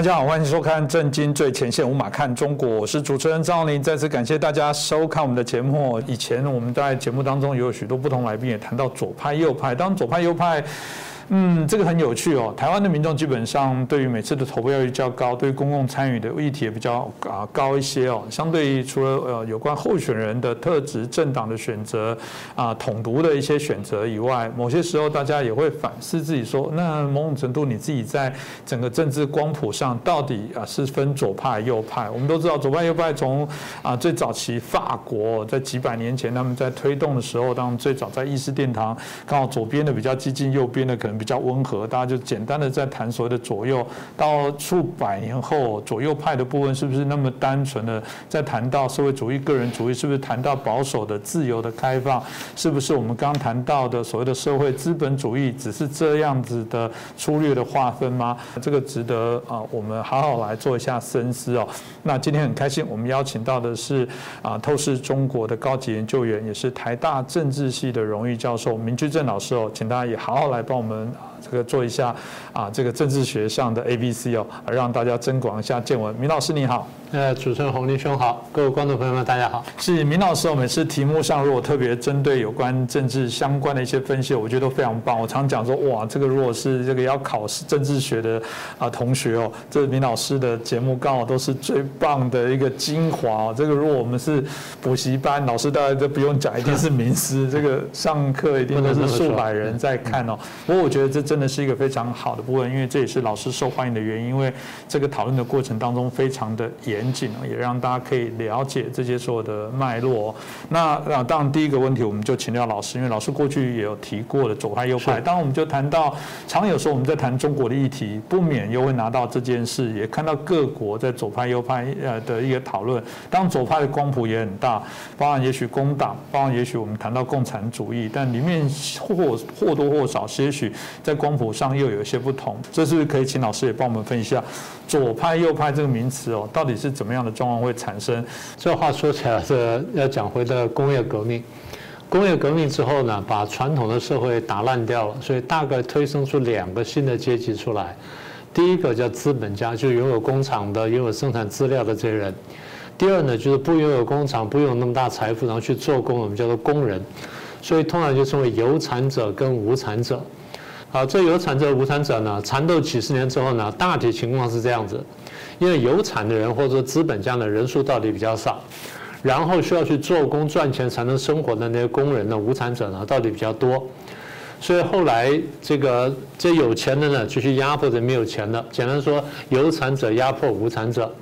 大家好，欢迎收看《震惊最前线》，无马看中国，我是主持人张林。再次感谢大家收看我们的节目。以前我们在节目当中有许多不同来宾也谈到左派、右派，当左派、右派。嗯，这个很有趣哦。台湾的民众基本上对于每次的投票率较高，对于公共参与的议题也比较啊高一些哦。相对于除了呃有关候选人的特质、政党的选择啊统独的一些选择以外，某些时候大家也会反思自己说，那某种程度你自己在整个政治光谱上到底啊是分左派右派？我们都知道左派右派从啊最早期法国在几百年前他们在推动的时候，当最早在议事殿堂，刚好左边的比较激进，右边的可能。比较温和，大家就简单的在谈所谓的左右。到数百年后，左右派的部分是不是那么单纯的在谈到社会主义、个人主义？是不是谈到保守的、自由的开放？是不是我们刚谈到的所谓的社会资本主义只是这样子的粗略的划分吗？这个值得啊，我们好好来做一下深思哦。那今天很开心，我们邀请到的是啊，透视中国的高级研究员，也是台大政治系的荣誉教授明居正老师哦，请大家也好好来帮我们。这个做一下啊，这个政治学上的 A B C 哦，让大家增广一下见闻。明老师你好。呃，主持人洪林兄好，各位观众朋友们，大家好。是明老师，我每次题目上如果特别针对有关政治相关的一些分析，我觉得都非常棒。我常讲说，哇，这个如果是这个要考试政治学的啊同学哦，这明老师的节目刚好都是最棒的一个精华哦。这个如果我们是补习班老师，大家都不用讲，一定是名师。这个上课一定都是数百人在看哦。不过我觉得这真的是一个非常好的部分，因为这也是老师受欢迎的原因，因为这个讨论的过程当中非常的严。严谨也让大家可以了解这些所有的脉络。那啊，当然第一个问题，我们就请教老师，因为老师过去也有提过的左派右派。当然，我们就谈到，常有时候我们在谈中国的议题，不免又会拿到这件事，也看到各国在左派右派呃的一个讨论。当左派的光谱也很大，包含也许工党，包含也许我们谈到共产主义，但里面或或多或少，些许在光谱上又有一些不同。这是可以请老师也帮我们分析一下左派右派这个名词哦，到底是。怎么样的状况会产生？这话说起来是要讲回的工业革命。工业革命之后呢，把传统的社会打烂掉了，所以大概推生出两个新的阶级出来。第一个叫资本家，就拥有工厂的、拥有生产资料的这些人；第二呢，就是不拥有工厂、不拥有那么大财富，然后去做工，我们叫做工人。所以通常就称为有产者跟无产者。好，这有产者、无产者呢，缠斗几十年之后呢，大体情况是这样子。因为有产的人或者资本家的人数到底比较少，然后需要去做工赚钱才能生活的那些工人呢，无产者呢到底比较多，所以后来这个这有钱的呢就去压迫这没有钱的，简单说，有产者压迫无产者，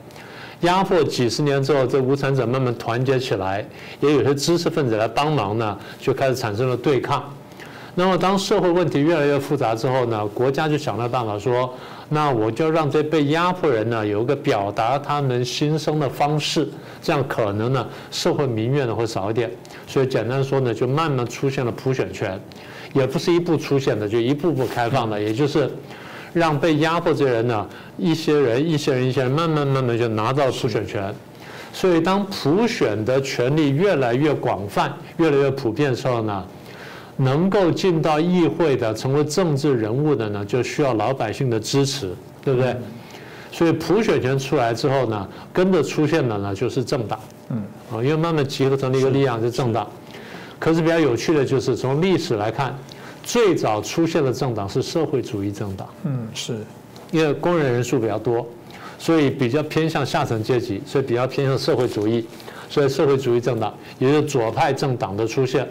压迫几十年之后，这无产者慢慢团结起来，也有些知识分子来帮忙呢，就开始产生了对抗。那么当社会问题越来越复杂之后呢，国家就想了办法说。那我就让这被压迫人呢有一个表达他们心声的方式，这样可能呢社会民怨呢会少一点。所以简单说呢，就慢慢出现了普选权，也不是一步出现的，就一步步开放的，也就是让被压迫这些人呢，一些人、一些人、一些人，慢慢慢慢就拿到普选权。所以当普选的权利越来越广泛、越来越普遍的时候呢？能够进到议会的，成为政治人物的呢，就需要老百姓的支持，对不对？所以普选权出来之后呢，跟着出现的呢就是政党，嗯，啊，因为慢慢集合成了一个力量是政党。可是比较有趣的就是从历史来看，最早出现的政党是社会主义政党，嗯，是因为工人人数比较多，所以比较偏向下层阶级，所以比较偏向社会主义，所以社会主义政党也就是左派政党的出现。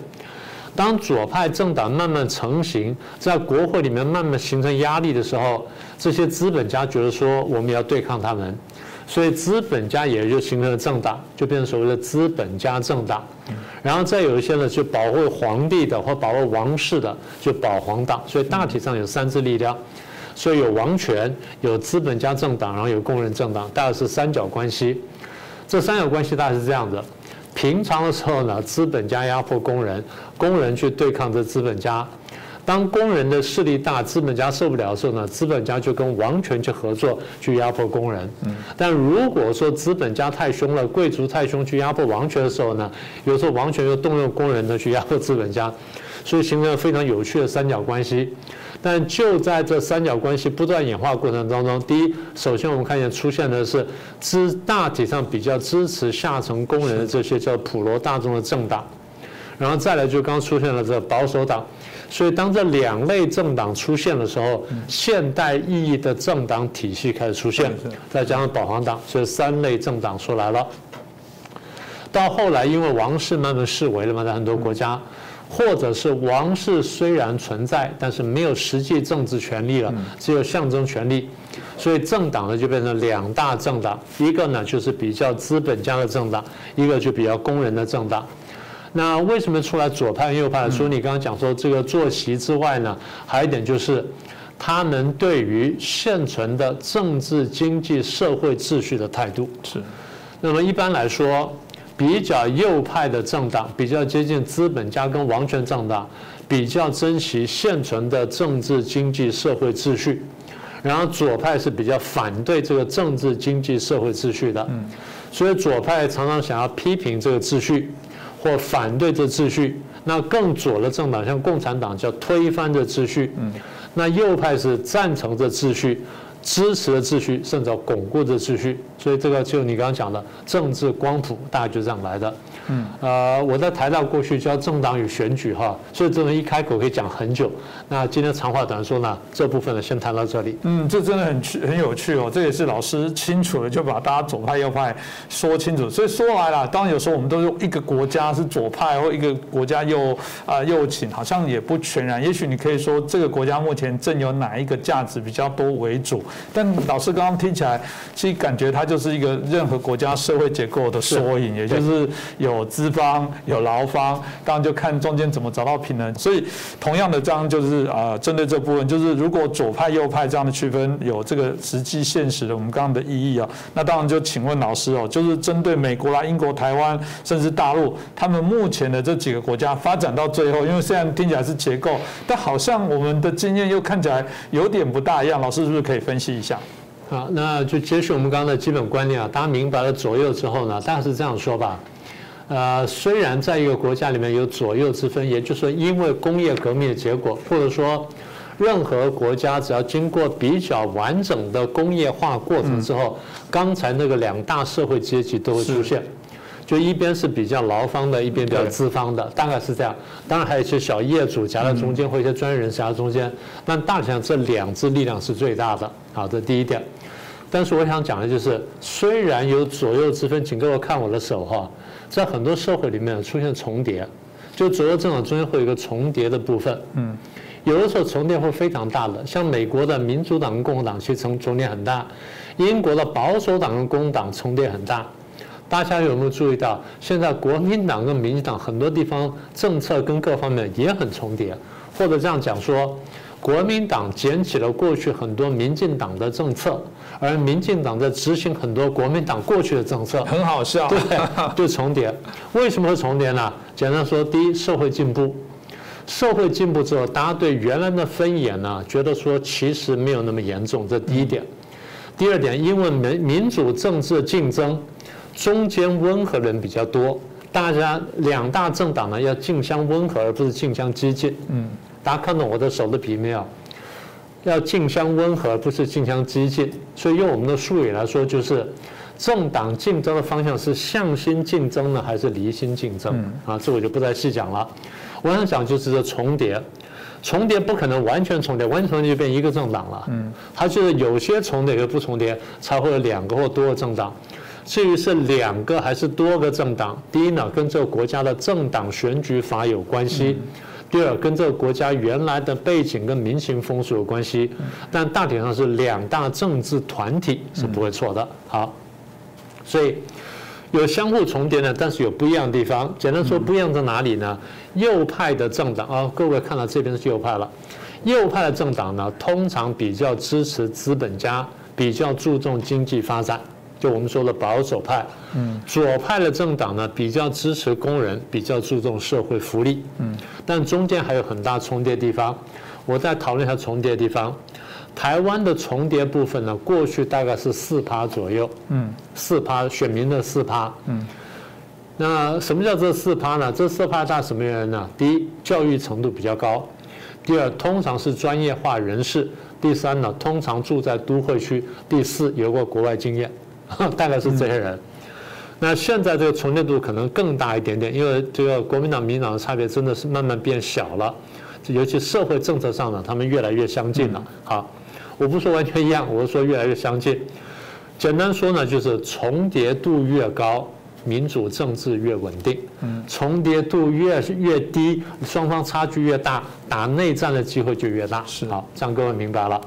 当左派政党慢慢成型，在国会里面慢慢形成压力的时候，这些资本家觉得说我们要对抗他们，所以资本家也就形成了政党，就变成所谓的资本家政党。然后再有一些呢，就保护皇帝的或保护王室的，就保皇党。所以大体上有三支力量，所以有王权、有资本家政党，然后有工人政党，大概是三角关系。这三角关系大概是这样的。平常的时候呢，资本家压迫工人，工人去对抗这资本家。当工人的势力大，资本家受不了的时候呢，资本家就跟王权去合作，去压迫工人。但如果说资本家太凶了，贵族太凶，去压迫王权的时候呢，有时候王权又动用工人呢去压迫资本家。所以形成了非常有趣的三角关系。但就在这三角关系不断演化过程当中，第一，首先我们看见出现的是支大体上比较支持下层工人的这些叫普罗大众的政党，然后再来就刚出现了这保守党。所以当这两类政党出现的时候，现代意义的政党体系开始出现，再加上保皇党，所以三类政党出来了。到后来，因为王室慢慢式微了嘛，在很多国家。或者是王室虽然存在，但是没有实际政治权利了，只有象征权利，所以政党呢就变成两大政党，一个呢就是比较资本家的政党，一个就比较工人的政党。那为什么出来左派右派？除了你刚刚讲说这个坐席之外呢，还有一点就是他们对于现存的政治、经济、社会秩序的态度是。那么一般来说。比较右派的政党，比较接近资本家跟王权政党，比较珍惜现存的政治、经济、社会秩序；然后左派是比较反对这个政治、经济、社会秩序的。所以左派常常想要批评这个秩序，或反对这秩序。那更左的政党，像共产党，叫推翻这秩序。那右派是赞成这秩序。支持的秩序，甚至要巩固的秩序，所以这个就你刚刚讲的政治光谱，大概就这样来的。嗯，呃，我在台大过去教政党与选举哈，所以这么一开口可以讲很久。那今天长话短说呢，这部分呢先谈到这里。嗯，这真的很趣很有趣哦，这也是老师清楚的就把大家左派右派说清楚。所以说来了，当然有时候我们都用一个国家是左派或一个国家右啊右倾，好像也不全然。也许你可以说这个国家目前正有哪一个价值比较多为主，但老师刚刚听起来，其实感觉它就是一个任何国家社会结构的缩影，也就是有。资方有劳方，当然就看中间怎么找到平衡。所以，同样的这样就是啊，针对这部分，就是如果左派右派这样的区分有这个实际现实的我们刚刚的意义啊，那当然就请问老师哦，就是针对美国啦、英国、台湾，甚至大陆，他们目前的这几个国家发展到最后，因为虽然听起来是结构，但好像我们的经验又看起来有点不大一样。老师是不是可以分析一下？好，那就接续我们刚刚的基本观念啊，大家明白了左右之后呢，大概是这样说吧。呃，虽然在一个国家里面有左右之分，也就是说，因为工业革命的结果，或者说，任何国家只要经过比较完整的工业化过程之后，刚才那个两大社会阶级都会出现，就一边是比较劳方的，一边比较资方的，大概是这样。当然还有一些小业主夹在中间，或一些专业人士夹在中间，但大体上这两支力量是最大的。好，这第一点。但是我想讲的就是，虽然有左右之分，请各位看我的手哈。在很多社会里面出现重叠，就左右政党中间会有一个重叠的部分。嗯，有的时候重叠会非常大的，像美国的民主党跟共和党其实重重叠很大，英国的保守党跟工党重叠很大。大家有没有注意到，现在国民党跟民进党很多地方政策跟各方面也很重叠，或者这样讲说。国民党捡起了过去很多民进党的政策，而民进党在执行很多国民党过去的政策，很好笑，对，就重叠。为什么会重叠呢？简单说，第一，社会进步，社会进步之后，大家对原来的分野呢，觉得说其实没有那么严重，这第一点。第二点，因为民民主政治竞争，中间温和人比较多，大家两大政党呢要竞相温和，而不是竞相激进。嗯。大家看到我的手的皮没有？要竞相温和，不是竞相激进。所以用我们的术语来说，就是政党竞争的方向是向心竞争呢，还是离心竞争？啊，这我就不再细讲了。我想讲就是这重叠，重叠不可能完全重叠，完全重叠就变一个政党了。嗯，它就是有些重叠和不重叠，才会有两个或多个政党。至于是两个还是多个政党，第一呢，跟这个国家的政党选举法有关系。第二，跟这个国家原来的背景跟民情风俗有关系，但大体上是两大政治团体是不会错的。好，所以有相互重叠的，但是有不一样的地方。简单说，不一样在哪里呢？右派的政党啊，各位看到这边是右派了。右派的政党呢，通常比较支持资本家，比较注重经济发展。就我们说的保守派，嗯，左派的政党呢比较支持工人，比较注重社会福利，嗯，但中间还有很大重叠地方。我再讨论一下重叠地方。台湾的重叠部分呢，过去大概是四趴左右，嗯，四趴选民的四趴，嗯，那什么叫这四趴呢？这四趴大什么原因呢？第一，教育程度比较高；第二，通常是专业化人士；第三呢，通常住在都会区；第四，有过国外经验，大概是这些人。那现在这个重叠度可能更大一点点，因为这个国民党、民党的差别真的是慢慢变小了，尤其社会政策上呢，他们越来越相近了。好，我不说完全一样，我是说越来越相近。简单说呢，就是重叠度越高。民主政治越稳定，重叠度越越低，双方差距越大，打内战的机会就越大。是好，这样各位明白了。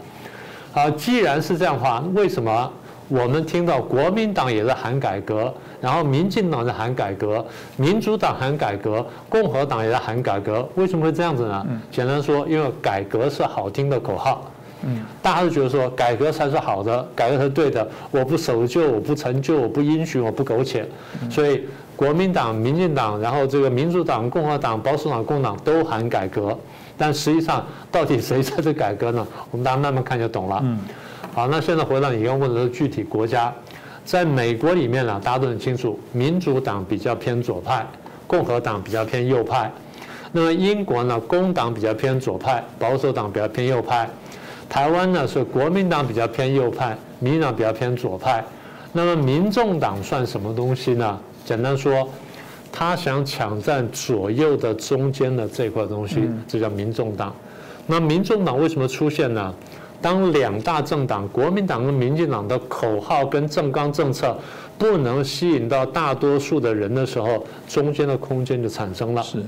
好，既然是这样的话，为什么我们听到国民党也在喊改革，然后民进党在喊改革，民主党喊改革，共和党也在喊改革？为什么会这样子呢？简单说，因为改革是好听的口号。嗯，大家都觉得说改革才是好的，改革是对的。我不守旧，我不陈旧，我不因循，我不苟且。所以国民党、民进党，然后这个民主党、共和党、保守党、共党都喊改革，但实际上到底谁在这改革呢？我们大家慢慢看就懂了。嗯，好，那现在回到你刚问的具体国家，在美国里面呢，大家都很清楚，民主党比较偏左派，共和党比较偏右派。那么英国呢，工党比较偏左派，保守党比较偏右派。台湾呢是国民党比较偏右派，民进党比较偏左派。那么民众党算什么东西呢？简单说，他想抢占左右的中间的这块东西，这叫民众党。那民众党为什么出现呢？当两大政党国民党跟民进党的口号跟政纲政策不能吸引到大多数的人的时候，中间的空间就产生了。是。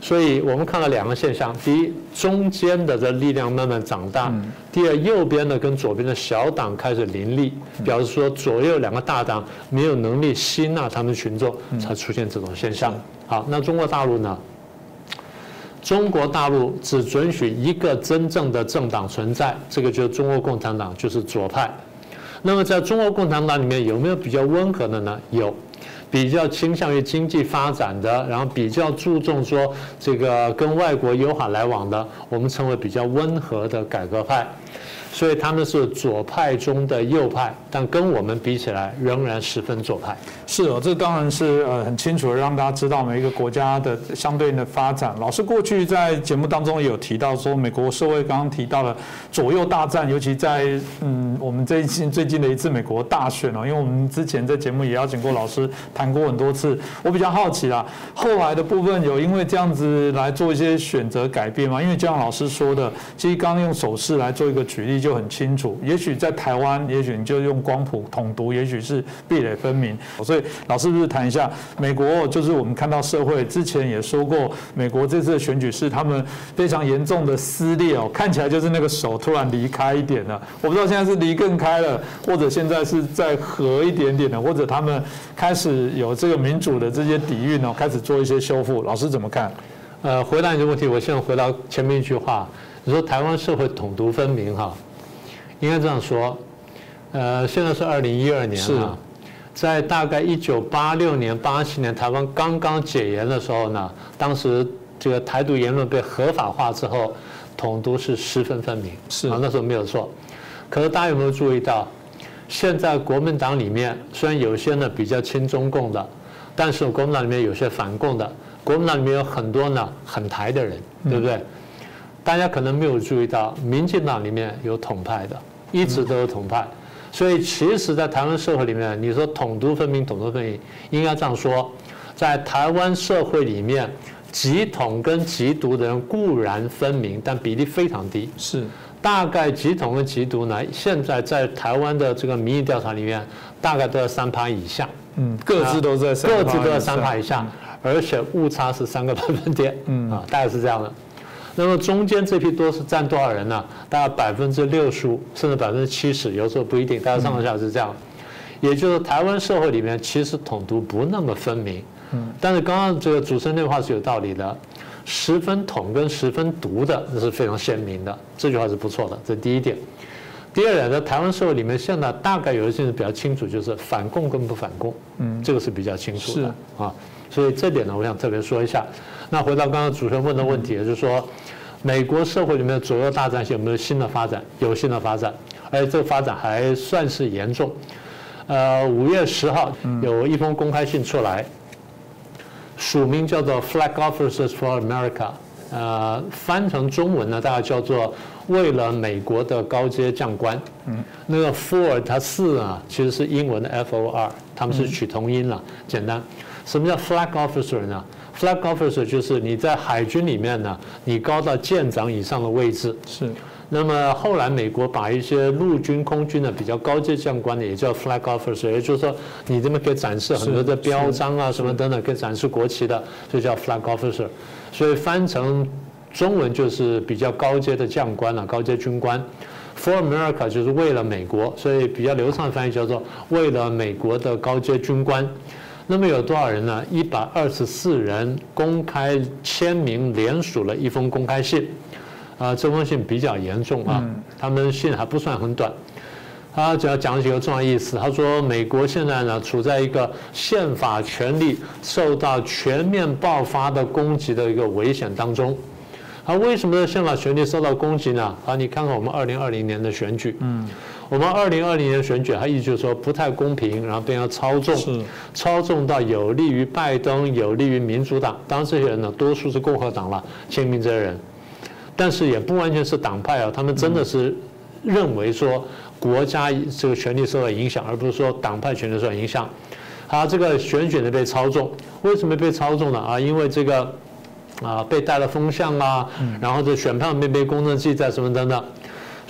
所以我们看到两个现象：第一，中间的这力量慢慢长大；第二，右边的跟左边的小党开始林立，表示说左右两个大党没有能力吸纳他们群众，才出现这种现象。好，那中国大陆呢？中国大陆只准许一个真正的政党存在，这个就是中国共产党，就是左派。那么在中国共产党里面有没有比较温和的呢？有。比较倾向于经济发展的，然后比较注重说这个跟外国友好来往的，我们称为比较温和的改革派。所以他们是左派中的右派，但跟我们比起来仍然十分左派。是哦，这当然是呃很清楚的让大家知道每一个国家的相对应的发展。老师过去在节目当中也有提到说，美国社会刚刚提到了左右大战，尤其在嗯我们最近最近的一次美国大选哦，因为我们之前在节目也邀请过老师谈过很多次。我比较好奇啦，后来的部分有因为这样子来做一些选择改变吗？因为就像老师说的，其实刚刚用手势来做一个举例。就很清楚，也许在台湾，也许你就用光谱统读，也许是壁垒分明。所以老师不是谈一下美国，就是我们看到社会之前也说过，美国这次的选举是他们非常严重的撕裂哦，看起来就是那个手突然离开一点了。我不知道现在是离更开了，或者现在是在合一点点的，或者他们开始有这个民主的这些底蕴哦，开始做一些修复。老师怎么看？呃，回答你的问题，我现在回到前面一句话，你说台湾社会统独分明哈。应该这样说，呃，现在是二零一二年了，在大概一九八六年、八七年台湾刚刚解严的时候呢，当时这个台独言论被合法化之后，统独是十分分明，是啊，那时候没有错。可是大家有没有注意到，现在国民党里面虽然有些呢比较亲中共的，但是国民党里面有些反共的，国民党里面有很多呢很台的人，对不对？大家可能没有注意到，民进党里面有统派的。一直都有统派，所以其实，在台湾社会里面，你说统独分明，统独分明，应该这样说，在台湾社会里面，极统跟极独的人固然分明，但比例非常低。是，大概极统跟极独呢，现在在台湾的这个民意调查里面，大概都在三趴以下。嗯，各自都在各自都在三趴以下，而且误差是三个百分点。嗯啊，大概是这样的。那么中间这批多是占多少人呢？大概百分之六十五，甚至百分之七十，有时候不一定，大家上下是这样。也就是台湾社会里面其实统独不那么分明。嗯。但是刚刚这个主持人那话是有道理的，十分统跟十分独的那是非常鲜明的，这句话是不错的，这是第一点。第二点，在台湾社会里面，现在大概有一些人比较清楚，就是反共跟不反共。嗯。这个是比较清楚的啊。所以这点呢，我想特别说一下。那回到刚刚主持人问的问题，就是说，美国社会里面的左右大战有没有新的发展？有新的发展，而且这个发展还算是严重。呃，五月十号有一封公开信出来，署名叫做 Flag Officers for America，呃，翻成中文呢，大概叫做为了美国的高阶将官。嗯，那个 for 它四啊，其实是英文的 F O R，他们是取同音了。简单，什么叫 Flag Officer 呢？Flag Officer 就是你在海军里面呢，你高到舰长以上的位置。是。那么后来美国把一些陆军、空军的比较高阶将官呢，也叫 flag officer，也就是说你这边可以展示很多的标章啊什么等等，可以展示国旗的，就叫 flag officer。所以翻成中文就是比较高阶的将官了，高阶军官。For America 就是为了美国，所以比较流畅的翻译叫做为了美国的高阶军官。那么有多少人呢？一百二十四人公开签名联署了一封公开信。啊，这封信比较严重啊，他们信还不算很短，他主要讲几个重要意思。他说，美国现在呢处在一个宪法权利受到全面爆发的攻击的一个危险当中。啊，为什么宪法权利受到攻击呢？啊，你看看我们二零二零年的选举，嗯，我们二零二零年选举，他意思就是说不太公平，然后变成操纵，操纵到有利于拜登，有利于民主党。当然，这些人呢，多数是共和党了，签名这些人。但是也不完全是党派啊，他们真的是认为说国家这个权力受到影响，而不是说党派权力受到影响。好，这个选举呢被操纵，为什么被操纵呢？啊，因为这个啊被带了风向啊，然后这选票没被公正记载什么等等，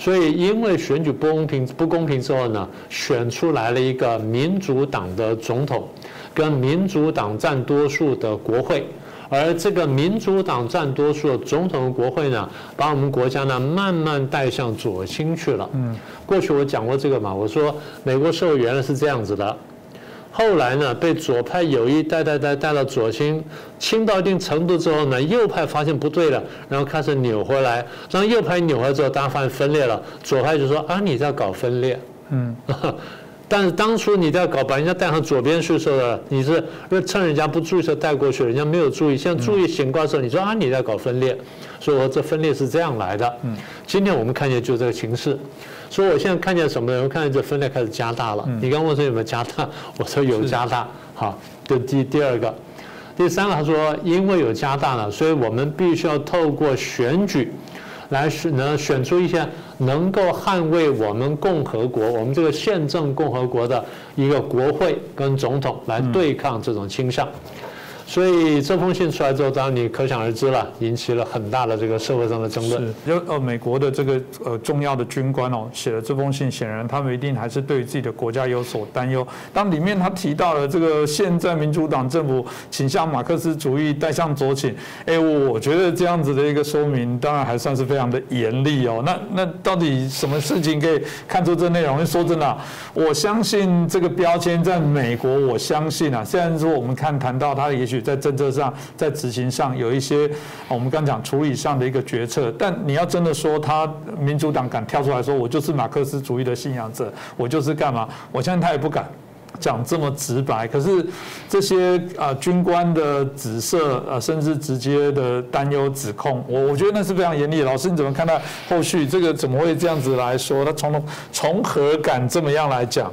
所以因为选举不公平不公平之后呢，选出来了一个民主党的总统，跟民主党占多数的国会。而这个民主党占多数的总统国会呢，把我们国家呢慢慢带向左倾去了。嗯，过去我讲过这个嘛，我说美国社会原来是这样子的，后来呢被左派有意带带带带到左倾，倾到一定程度之后呢，右派发现不对了，然后开始扭回来，让右派扭回来之后，大家发现分裂了，左派就说啊你在搞分裂。嗯。但是当初你在搞把人家带上左边宿舍的你是趁人家不注意时候带过去，人家没有注意，现在注意醒过来的时候，你说啊你在搞分裂，所以我这分裂是这样来的。嗯，今天我们看见就这个形势，所以我现在看见什么呢？我看见这分裂开始加大了。你刚问说有没有加大，我说有加大。好，这第第二个，第三个他说因为有加大了，所以我们必须要透过选举。来选能，选出一些能够捍卫我们共和国、我们这个宪政共和国的一个国会跟总统，来对抗这种倾向。所以这封信出来之后，当然你可想而知了，引起了很大的这个社会上的争论。是，就呃美国的这个呃重要的军官哦写了这封信，显然他们一定还是对自己的国家有所担忧。当里面他提到了这个现在民主党政府倾向马克思主义，带向左倾，哎，我觉得这样子的一个说明，当然还算是非常的严厉哦。那 那到底什么事情可以看出这内容？说真的，我相信这个标签在美国，我相信啊，虽然说我们看谈到他也许。在政策上，在执行上有一些，我们刚讲处理上的一个决策。但你要真的说，他民主党敢跳出来说，我就是马克思主义的信仰者，我就是干嘛？我相信他也不敢讲这么直白。可是这些啊军官的紫色啊，甚至直接的担忧指控，我我觉得那是非常严厉。老师你怎么看待后续这个怎么会这样子来说？他从从何敢这么样来讲？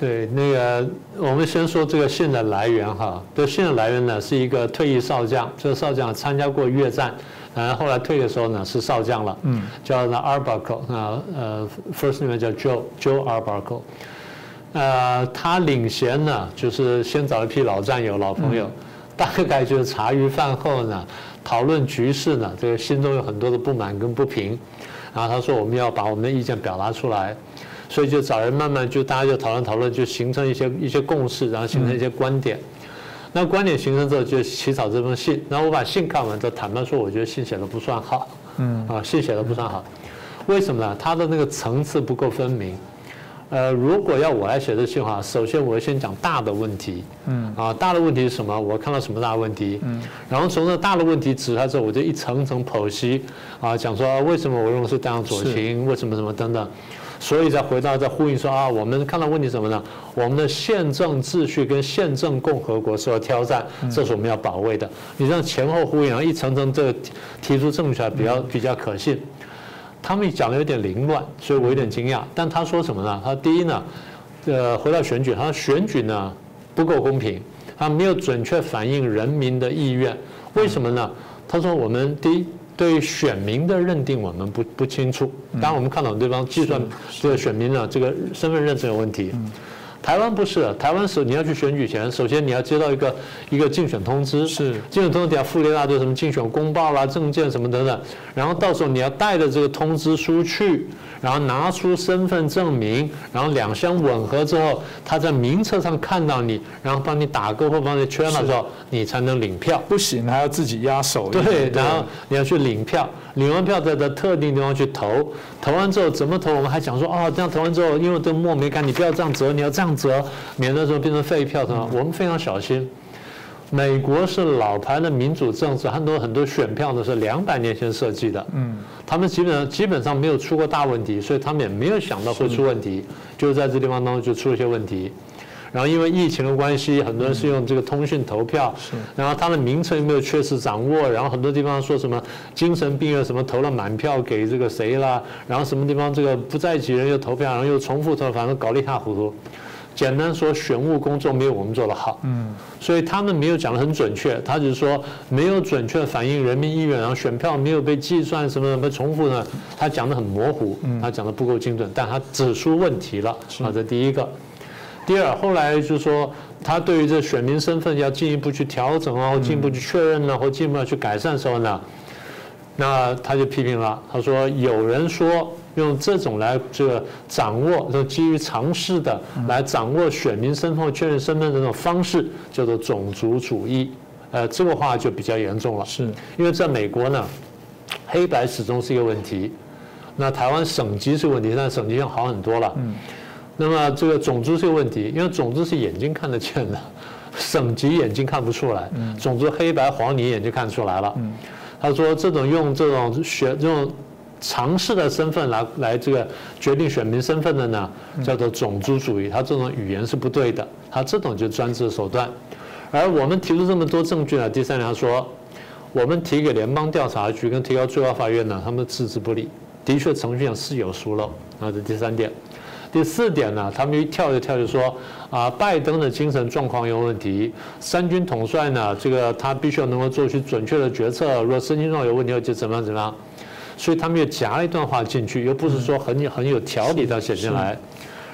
对，那个我们先说这个信的来源哈。这信的来源呢，是一个退役少将，这个少将参加过越战，然后后来退的时候呢是少将了，嗯，叫那 Arbuckle 啊，呃，first name 叫 Joe Joe Arbuckle，呃，他领衔呢就是先找一批老战友、老朋友，大概就是茶余饭后呢讨论局势呢，这个心中有很多的不满跟不平，然后他说我们要把我们的意见表达出来。所以就找人慢慢就大家就讨论讨论，就形成一些一些共识，然后形成一些观点。那观点形成之后，就起草这封信。然后我把信看完之后，坦白说，我觉得信写的不算好。嗯。啊，信写的不算好，为什么呢？它的那个层次不够分明。呃，如果要我来写这信的话，首先我要先讲大的问题。嗯。啊，大的问题是什么？我看到什么大问题？嗯。然后从这大的问题指出来之后，我就一层层剖析。啊，讲说为什么我认为是这样左倾，为什么什么等等。所以再回到再呼应说啊，我们看到问题什么呢？我们的宪政秩序跟宪政共和国受到挑战，这是我们要保卫的。你这样前后呼应，然后一层层这个提出证据来比较比较可信。他们讲的有点凌乱，所以我有点惊讶。但他说什么呢？他第一呢，呃，回到选举，他说选举呢不够公平。他没有准确反映人民的意愿。为什么呢？他说我们第一对选民的认定我们不不清楚，当然我们看到对方计算这个选民呢这个身份认证有问题。台湾不是，台湾是你要去选举前，首先你要接到一个一个竞选通知，是竞选通知底下附了一大堆什么竞选公报啦、证件什么等等，然后到时候你要带着这个通知书去，然后拿出身份证明，然后两相吻合之后，他在名册上看到你，然后帮你打勾或帮你圈了之后，你才能领票。不行，还要自己压手。对，然后你要去领票，领完票再在特定地方去投，投完之后怎么投？我们还讲说，哦，这样投完之后，因为这墨没干，你不要这样折，你要这样。折免得说变成废票，什么？我们非常小心。美国是老牌的民主政治，很多很多选票都是两百年前设计的。嗯，他们基本上基本上没有出过大问题，所以他们也没有想到会出问题，就在这地方当中就出了一些问题。然后因为疫情的关系，很多人是用这个通讯投票，然后他的名称又没有确实掌握，然后很多地方说什么精神病院什么投了满票给这个谁啦，然后什么地方这个不在籍人又投票，然后又重复投，反正搞得一塌糊涂。简单说，选务工作没有我们做的好，嗯，所以他们没有讲的很准确，他只是说没有准确反映人民意愿，然后选票没有被计算什么什么重复呢？他讲的很模糊，他讲的不够精准，但他指出问题了，啊，这第一个。第二，后来就是说他对于这选民身份要进一步去调整啊，或进一步去确认呢，或进一步要去改善的时候呢，那他就批评了，他说有人说。用这种来这个掌握，这基于尝试的来掌握选民身份、确认身份的这种方式，叫做种族主义。呃，这个话就比较严重了。是，因为在美国呢，黑白始终是一个问题。那台湾省级是问题，但省级要好很多了。嗯。那么这个种族是个问题，因为种族是眼睛看得见的，省级眼睛看不出来。嗯。种族黑白黄你眼睛看出来了。嗯。他说这种用这种选这种。尝试的身份来来这个决定选民身份的呢，叫做种族主义。他这种语言是不对的，他这种就是专制手段。而我们提出这么多证据呢，第三条说，我们提给联邦调查局跟提高最高法院呢，他们置之不理。的确程序上是有疏漏，啊，这第三点。第四点呢，他们一跳就跳就说啊，拜登的精神状况有问题，三军统帅呢，这个他必须要能够做出准确的决策，如果身心状有问题，就怎么样怎么样。所以他们又夹了一段话进去，又不是说很很有条理的写进来，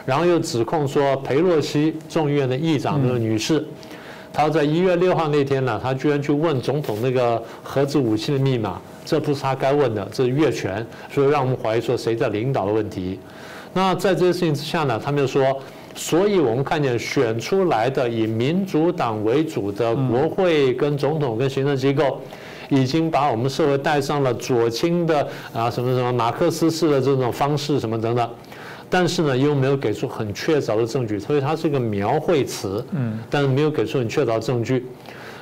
然后又指控说裴洛西众议院的议长这个女士，她在一月六号那天呢，她居然去问总统那个核子武器的密码，这不是她该问的，这是越权，所以让我们怀疑说谁在领导的问题。那在这些事情之下呢，他们就说，所以我们看见选出来的以民主党为主的国会跟总统跟行政机构。已经把我们社会带上了左倾的啊什么什么马克思式的这种方式什么等等，但是呢又没有给出很确凿的证据，所以它是一个描绘词，嗯，但是没有给出很确凿的证据。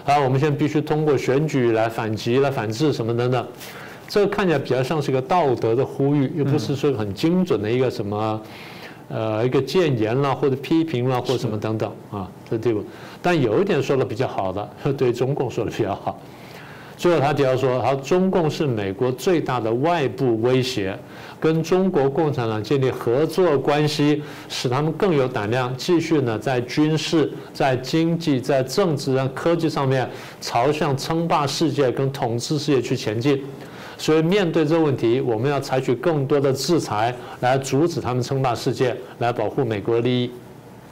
啊，我们现在必须通过选举来反击、来反制什么等等，这个看起来比较像是一个道德的呼吁，又不是说很精准的一个什么呃一个谏言啦或者批评啦或者什么等等啊，这地方。但有一点说的比较好的，对中共说的比较好。最后，他提到说，他中共是美国最大的外部威胁，跟中国共产党建立合作关系，使他们更有胆量继续呢在军事、在经济、在政治、在科技上面朝向称霸世界跟统治世界去前进。所以，面对这个问题，我们要采取更多的制裁来阻止他们称霸世界，来保护美国利益。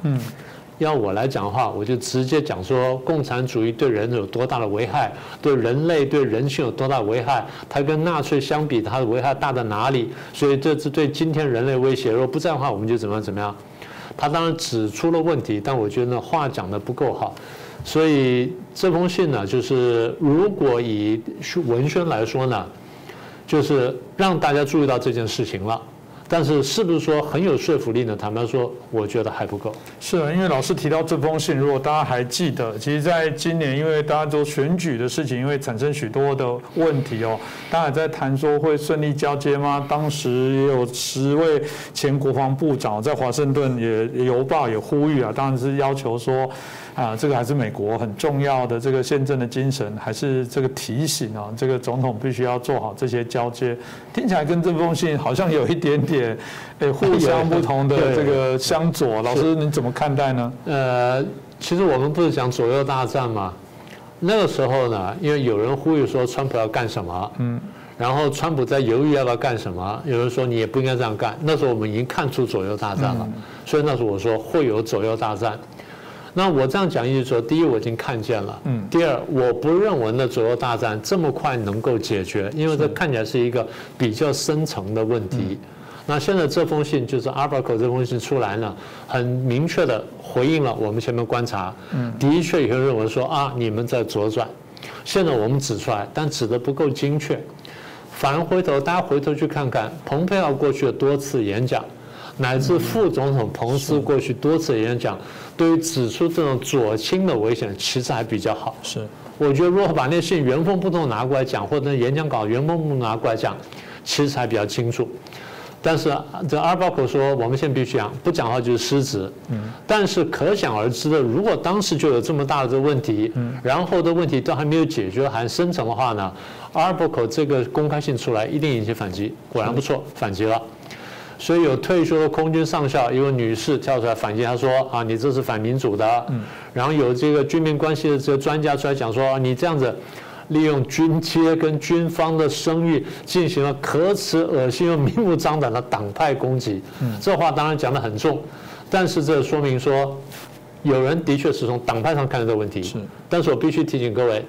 嗯。要我来讲的话，我就直接讲说，共产主义对人有多大的危害，对人类、对人性有多大危害？它跟纳粹相比，它的危害大在哪里？所以这是对今天人类威胁。如果不这样的话，我们就怎么样怎么样？他当然指出了问题，但我觉得话讲的不够好。所以这封信呢，就是如果以文宣来说呢，就是让大家注意到这件事情了。但是是不是说很有说服力呢？坦白说，我觉得还不够。是啊，因为老师提到这封信，如果大家还记得，其实在今年，因为大家都选举的事情，因为产生许多的问题哦，大家在谈说会顺利交接吗？当时也有十位前国防部长在华盛顿也邮报也呼吁啊，当然是要求说。啊，这个还是美国很重要的这个宪政的精神，还是这个提醒啊，这个总统必须要做好这些交接。听起来跟这封信好像有一点点点诶互相不同的这个相左。老师你怎么看待呢？呃，其实我们不是讲左右大战吗？那个时候呢，因为有人呼吁说川普要干什么，嗯，然后川普在犹豫要不要干什么，有人说你也不应该这样干。那时候我们已经看出左右大战了，所以那时候我说会有左右大战。那我这样讲意思说，第一我已经看见了，嗯，第二我不认为那左右大战这么快能够解决，因为这看起来是一个比较深层的问题。那现在这封信就是阿巴口这封信出来呢，很明确的回应了我们前面观察，嗯，的确有人认为说啊你们在左转，现在我们指出来，但指的不够精确。反而回头大家回头去看看，蓬佩奥过去的多次演讲。乃至副总统彭斯过去多次演讲，对于指出这种左倾的危险，其实还比较好。是，我觉得如果把那信原封不动拿过来讲，或者演讲稿原封不动拿过来讲，其实还比较清楚。但是这阿尔巴口说，我们现在必须讲，不讲的话就是失职。嗯。但是可想而知的，如果当时就有这么大的这个问题，嗯，然后的问题都还没有解决，还深层的话呢，阿尔巴口这个公开信出来，一定引起反击。果然不错，反击了。所以有退休的空军上校一位女士跳出来反击，她说：“啊，你这是反民主的。”嗯，然后有这个军民关系的这个专家出来讲说：“你这样子利用军阶跟军方的声誉进行了可耻、恶心又明目张胆的党派攻击。”嗯，这话当然讲得很重，但是这说明说有人的确是从党派上看这个问题。是，但是我必须提醒各位，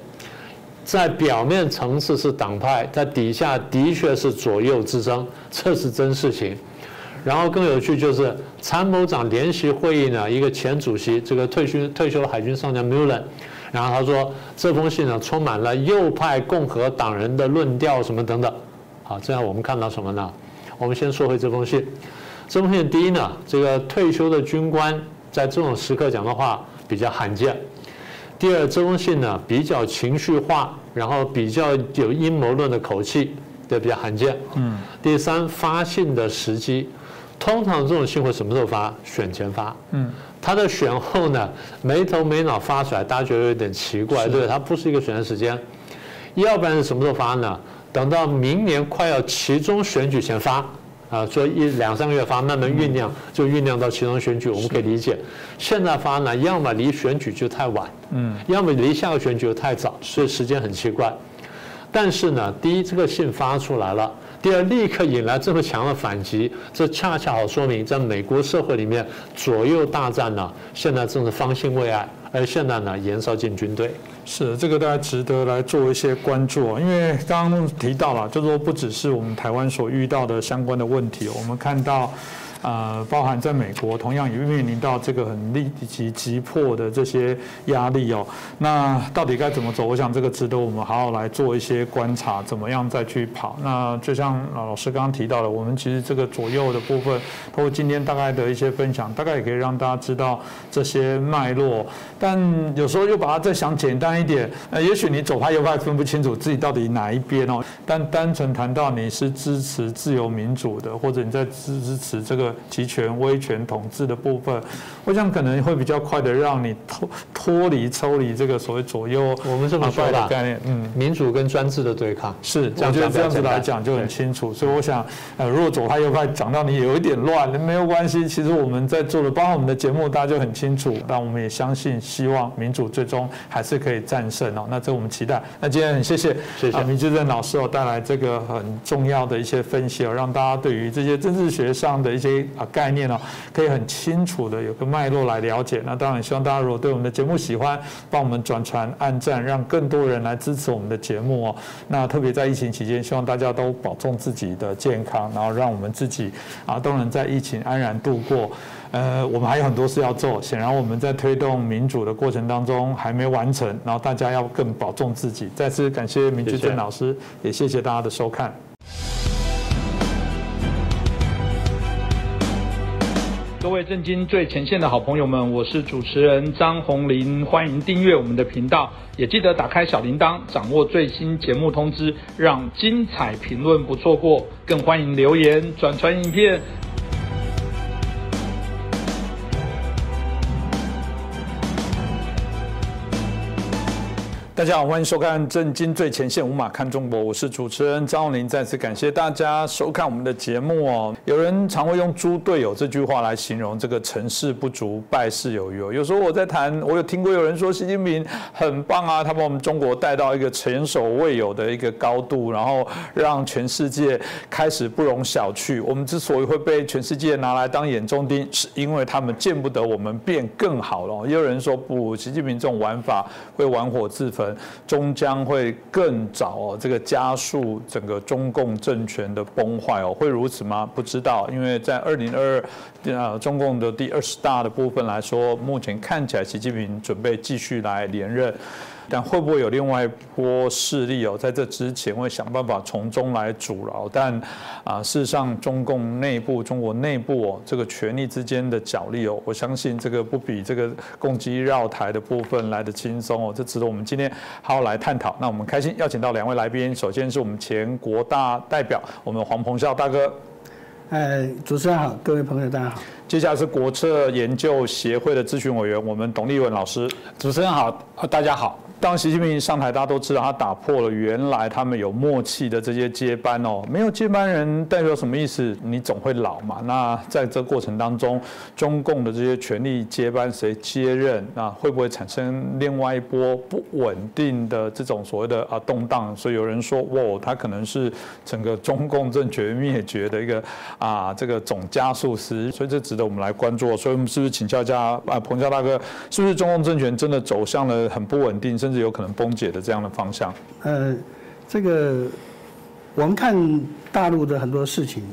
在表面层次是党派，在底下的确是左右之争，这是真事情。然后更有趣就是参谋长联席会议呢，一个前主席，这个退休退休的海军上将 Mullen，然后他说这封信呢充满了右派共和党人的论调什么等等。好，这样我们看到什么呢？我们先说回这封信。这封信第一呢，这个退休的军官在这种时刻讲的话比较罕见。第二，这封信呢比较情绪化，然后比较有阴谋论的口气，也比较罕见。嗯。第三，发信的时机。通常这种信会什么时候发？选前发。嗯，他的选后呢，没头没脑发出来，大家觉得有点奇怪，对他不是一个选的时间。要不然是什么时候发呢？等到明年快要其中选举前发，啊，说一两三个月发，慢慢酝酿，就酝酿到其中选举，我们可以理解。现在发呢，要么离选举就太晚，嗯，要么离下个选举又太早，所以时间很奇怪。但是呢，第一，这个信发出来了。第二，立刻引来这么强的反击，这恰恰好说明，在美国社会里面，左右大战呢，现在正是方兴未艾，而现在呢，燃烧进军队。是，这个大家值得来做一些关注啊，因为刚刚提到了，就说不只是我们台湾所遇到的相关的问题，我们看到。呃，包含在美国，同样也面临到这个很立即急迫的这些压力哦。那到底该怎么走？我想这个值得我们好好来做一些观察，怎么样再去跑。那就像老师刚刚提到的，我们其实这个左右的部分，通过今天大概的一些分享，大概也可以让大家知道这些脉络。但有时候又把它再想简单一点，呃，也许你左派右派分不清楚自己到底哪一边哦。但单纯谈到你是支持自由民主的，或者你在支支持这个。集权、威权统治的部分，我想可能会比较快的让你脱脱离、抽离这个所谓左右。我们这么说的概念，嗯，民主跟专制的对抗是，我觉得这样子来讲就很清楚。所以我想，呃，如果左派右派讲到你有一点乱，没有关系。其实我们在做的，包括我们的节目，大家就很清楚。但我们也相信，希望民主最终还是可以战胜哦。那这我们期待。那今天很谢谢，谢谢明志正老师哦带来这个很重要的一些分析哦，让大家对于这些政治学上的一些。啊，概念哦，可以很清楚的有个脉络来了解。那当然，希望大家如果对我们的节目喜欢，帮我们转传、按赞，让更多人来支持我们的节目哦。那特别在疫情期间，希望大家都保重自己的健康，然后让我们自己啊都能在疫情安然度过。呃，我们还有很多事要做，显然我们在推动民主的过程当中还没完成，然后大家要更保重自己。再次感谢明志珍老师，也谢谢大家的收看。各位震惊最前线的好朋友们，我是主持人张宏林，欢迎订阅我们的频道，也记得打开小铃铛，掌握最新节目通知，让精彩评论不错过。更欢迎留言转传影片。大家好，欢迎收看《震惊最前线》，无马看中国，我是主持人张永林。再次感谢大家收看我们的节目哦。有人常会用“猪队友”这句话来形容这个成事不足败事有余哦。有时候我在谈，我有听过有人说习近平很棒啊，他把我们中国带到一个前所未有的一个高度，然后让全世界开始不容小觑。我们之所以会被全世界拿来当眼中钉，是因为他们见不得我们变更好了。也有人说不，习近平这种玩法会玩火自焚。终将会更早哦，这个加速整个中共政权的崩坏哦，会如此吗？不知道，因为在二零二二中共的第二十大的部分来说，目前看起来习近平准备继续来连任。但会不会有另外一波势力哦，在这之前会想办法从中来阻挠？但啊，事实上，中共内部、中国内部哦，这个权力之间的角力哦，我相信这个不比这个攻击绕台的部分来的轻松哦。这值得我们今天好好来探讨。那我们开心邀请到两位来宾，首先是我们前国大代表，我们黄鹏孝大哥。哎，主持人好，各位朋友大家好。接下来是国策研究协会的咨询委员，我们董立文老师。主持人好，大家好。当习近平上台，大家都知道他打破了原来他们有默契的这些接班哦，没有接班人代表什么意思？你总会老嘛。那在这过程当中，中共的这些权力接班谁接任，那会不会产生另外一波不稳定的这种所谓的啊动荡？所以有人说，哇，他可能是整个中共政权灭绝的一个啊这个总加速师。所以这值得我们来关注。所以我们是不是请教一下啊彭教大哥，是不是中共政权真的走向了很不稳定，甚至有可能崩解的这样的方向。呃，这个我们看大陆的很多事情，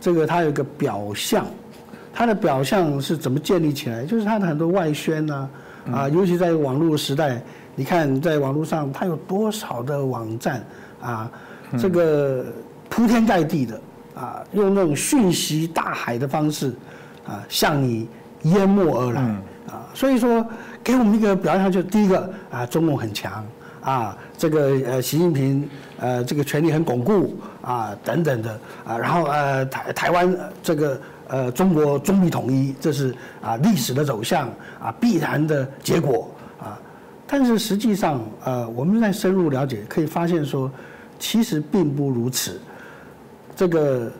这个它有一个表象，它的表象是怎么建立起来？就是它的很多外宣啊，啊，尤其在网络时代，你看在网络上它有多少的网站啊，这个铺天盖地的啊，用那种讯息大海的方式啊，向你淹没而来啊，所以说。给我们一个表象，就第一个啊，中共很强啊，这个呃，习近平呃，这个权力很巩固啊，等等的啊，然后呃，台台湾这个呃，中国终于统一，这是啊历史的走向啊必然的结果啊，但是实际上呃，我们在深入了解，可以发现说，其实并不如此，这个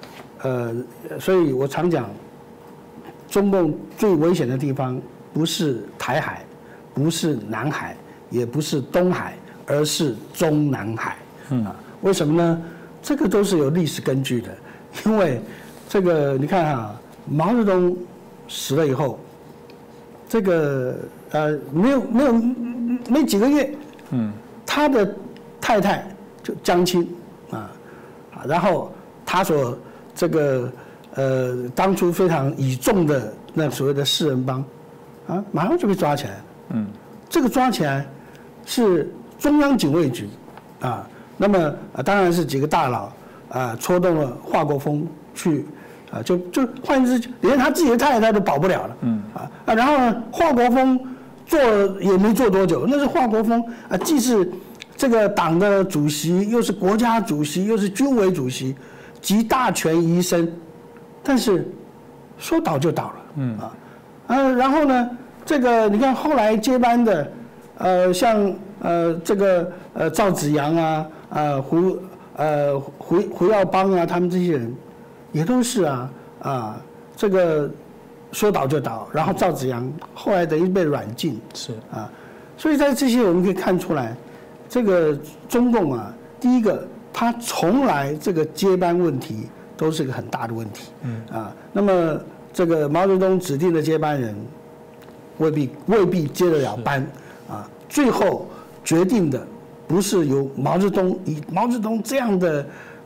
呃，所以我常讲，中共最危险的地方不是台海。不是南海，也不是东海，而是中南海。嗯啊，为什么呢？这个都是有历史根据的。因为这个你看啊，毛泽东死了以后，这个呃没有没有没几个月，嗯，他的太太就江青啊啊，然后他所这个呃当初非常倚重的那所谓的四人帮啊，马上就被抓起来。嗯，这个抓起来是中央警卫局啊，那么啊当然是几个大佬啊，戳动了华国锋去啊，就就换言之，连他自己的太太都保不了了。嗯啊啊，然后呢，华国锋做也没做多久，那是华国锋啊，既是这个党的主席，又是国家主席，又是军委主席，集大权于一身，但是说倒就倒了。嗯啊啊，然后呢？这个你看，后来接班的，呃，像呃这个呃赵子阳啊，呃胡呃胡胡耀邦啊，他们这些人，也都是啊啊这个说倒就倒，然后赵子阳后来等于被软禁，是啊，所以在这些我们可以看出来，这个中共啊，第一个他从来这个接班问题都是个很大的问题，嗯。啊，那么这个毛泽东指定的接班人。未必未必接得了班，啊，最后决定的不是由毛泽东以毛泽东这样的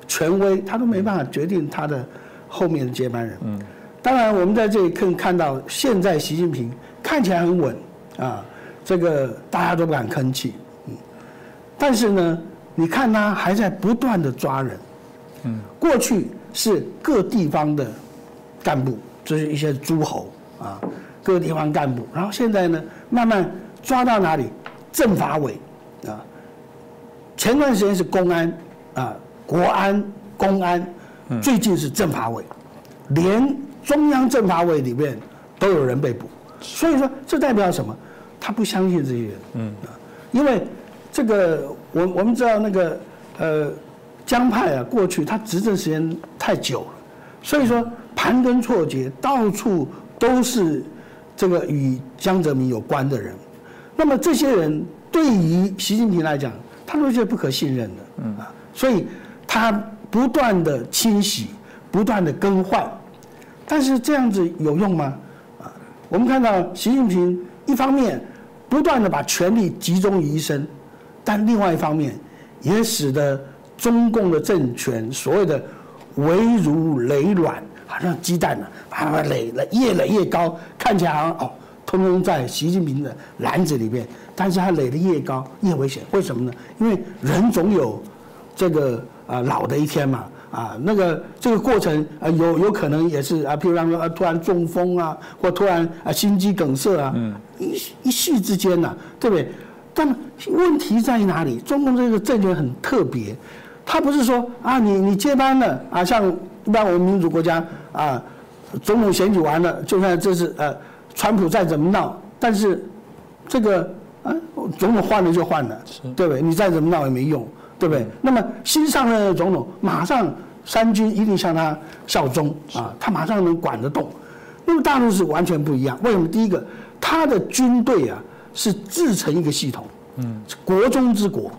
权威，他都没办法决定他的后面的接班人。嗯，当然我们在这里可以看到，现在习近平看起来很稳，啊，这个大家都不敢吭气，嗯，但是呢，你看他还在不断的抓人，嗯，过去是各地方的干部，就是一些诸侯啊。各地方干部，然后现在呢，慢慢抓到哪里？政法委啊，前段时间是公安啊，国安、公安，最近是政法委，连中央政法委里面都有人被捕。所以说，这代表什么？他不相信这些人，嗯啊，因为这个我我们知道那个呃江派啊，过去他执政时间太久了，所以说盘根错节，到处都是这个与江泽民有关的人。那么这些人对于习近平来讲，他都是不可信任的，嗯啊，所以他不断的清洗，不断的更换，但是这样子有用吗？啊，我们看到习近平一方面不断的把权力集中于一身，但另外一方面也使得中共的政权所谓的围如垒卵，好像鸡蛋呢，把它垒了越垒越高，看起来好像哦，通通在习近平的篮子里面，但是它垒得越高越危险，为什么呢？因为人总有这个啊老的一天嘛，啊那个这个过程啊有有可能也是啊，譬如说啊突然中风啊，或突然啊心肌梗塞啊，一一夕之间呐、对不对？但问题在于哪里？中共这个政权很特别，他不是说啊你你接班了啊，像一般我们民主国家啊，总统选举完了，就算这是呃川普再怎么闹，但是这个啊总统换了就换了，对不对？你再怎么闹也没用，对不对？那么新上任的总统马上三军一定向他效忠啊，他马上能管得动。那么大陆是完全不一样，为什么？第一个，他的军队啊是自成一个系统，嗯，国中之国。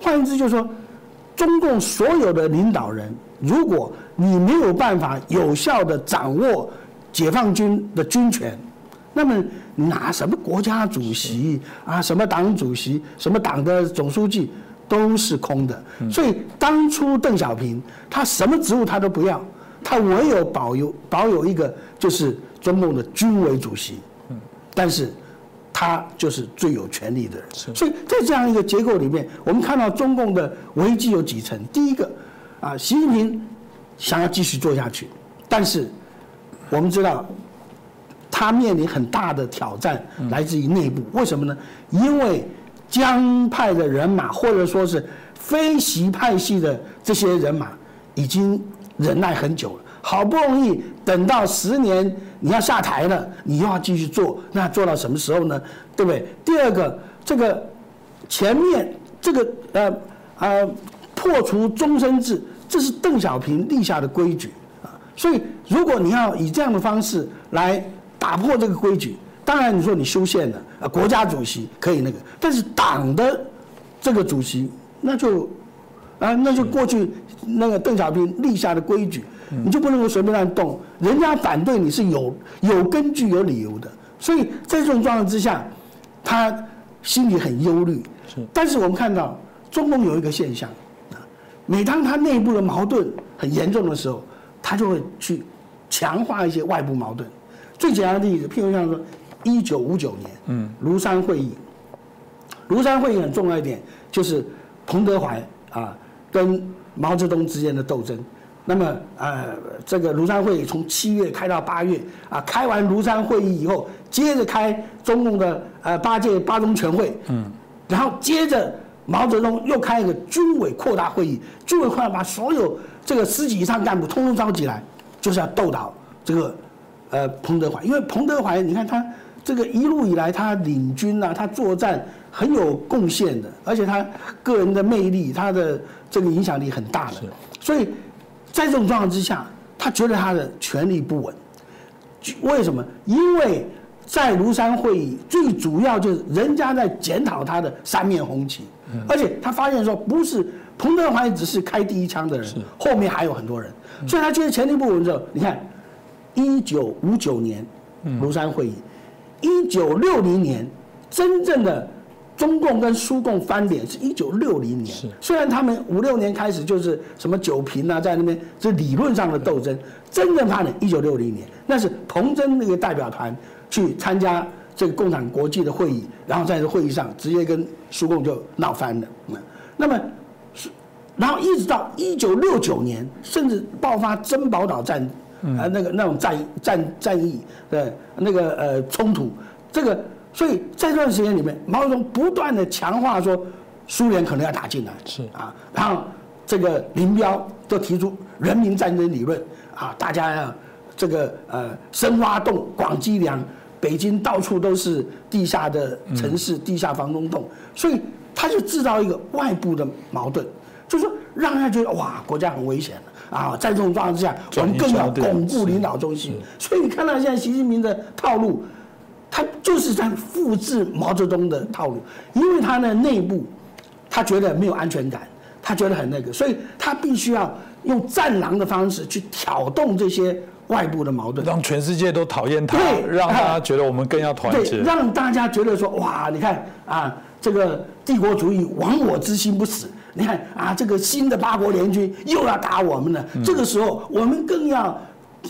换言之，就是说，中共所有的领导人，如果你没有办法有效的掌握解放军的军权，那么拿什么国家主席啊，什么党主席，什么党的总书记都是空的。所以当初邓小平他什么职务他都不要，他唯有保有保有一个就是中共的军委主席。但是他就是最有权力的人。所以在这样一个结构里面，我们看到中共的危机有几层。第一个，啊，习近平想要继续做下去，但是我们知道他面临很大的挑战，来自于内部。为什么呢？因为江派的人马，或者说是非习派系的这些人马，已经忍耐很久了。好不容易等到十年你要下台了，你又要继续做，那做到什么时候呢？对不对？第二个，这个前面这个呃呃破除终身制，这是邓小平立下的规矩啊。所以如果你要以这样的方式来打破这个规矩，当然你说你修宪了，啊，国家主席可以那个，但是党的这个主席那就啊那就过去那个邓小平立下的规矩。你就不能够随便乱动，人家反对你是有有根据、有理由的。所以在这种状况之下，他心里很忧虑。是，但是我们看到中共有一个现象，啊，每当他内部的矛盾很严重的时候，他就会去强化一些外部矛盾。最简单的例子，譬如像说，一九五九年，嗯，庐山会议，庐山会议很重要一点就是彭德怀啊跟毛泽东之间的斗争。那么，呃，这个庐山会议从七月开到八月，啊，开完庐山会议以后，接着开中共的呃八届八中全会，嗯，然后接着毛泽东又开一个军委扩大会议，军委扩大把所有这个十级以上干部通通召集来，就是要斗倒这个呃彭德怀，因为彭德怀你看他这个一路以来他领军啊，他作战很有贡献的，而且他个人的魅力，他的这个影响力很大的，所以。在这种状况之下，他觉得他的权力不稳。为什么？因为在庐山会议，最主要就是人家在检讨他的三面红旗，而且他发现说，不是彭德怀只是开第一枪的人，后面还有很多人，所以他觉得权力不稳之后，你看，一九五九年庐山会议，一九六零年真正的。中共跟苏共翻脸是一九六零年，虽然他们五六年开始就是什么九平啊，在那边是理论上的斗争，真正翻脸一九六零年，那是彭真那个代表团去参加这个共产国际的会议，然后在这会议上直接跟苏共就闹翻了。那么，然后一直到一九六九年，甚至爆发珍宝岛战，啊那个那种战战战役的那个呃冲突，这个。所以在这段时间里面，毛泽东不断的强化说，苏联可能要打进来，是。啊，然后这个林彪就提出人民战争理论啊，大家要这个呃深挖洞、广积粮，北京到处都是地下的城市、地下防空洞，所以他就制造一个外部的矛盾，就是说让人家觉得哇，国家很危险了啊！在这种状况之下，我们更要巩固领导中心。所以你看到现在习近平的套路，他就是在复制毛泽东的套路，因为他的内部他觉得没有安全感，他觉得很那个，所以他必须要用战狼的方式去挑动这些。外部的矛盾，让全世界都讨厌他，让大家觉得我们更要团结，让大家觉得说哇，你看啊，这个帝国主义亡我之心不死，你看啊，这个新的八国联军又要打我们了，这个时候我们更要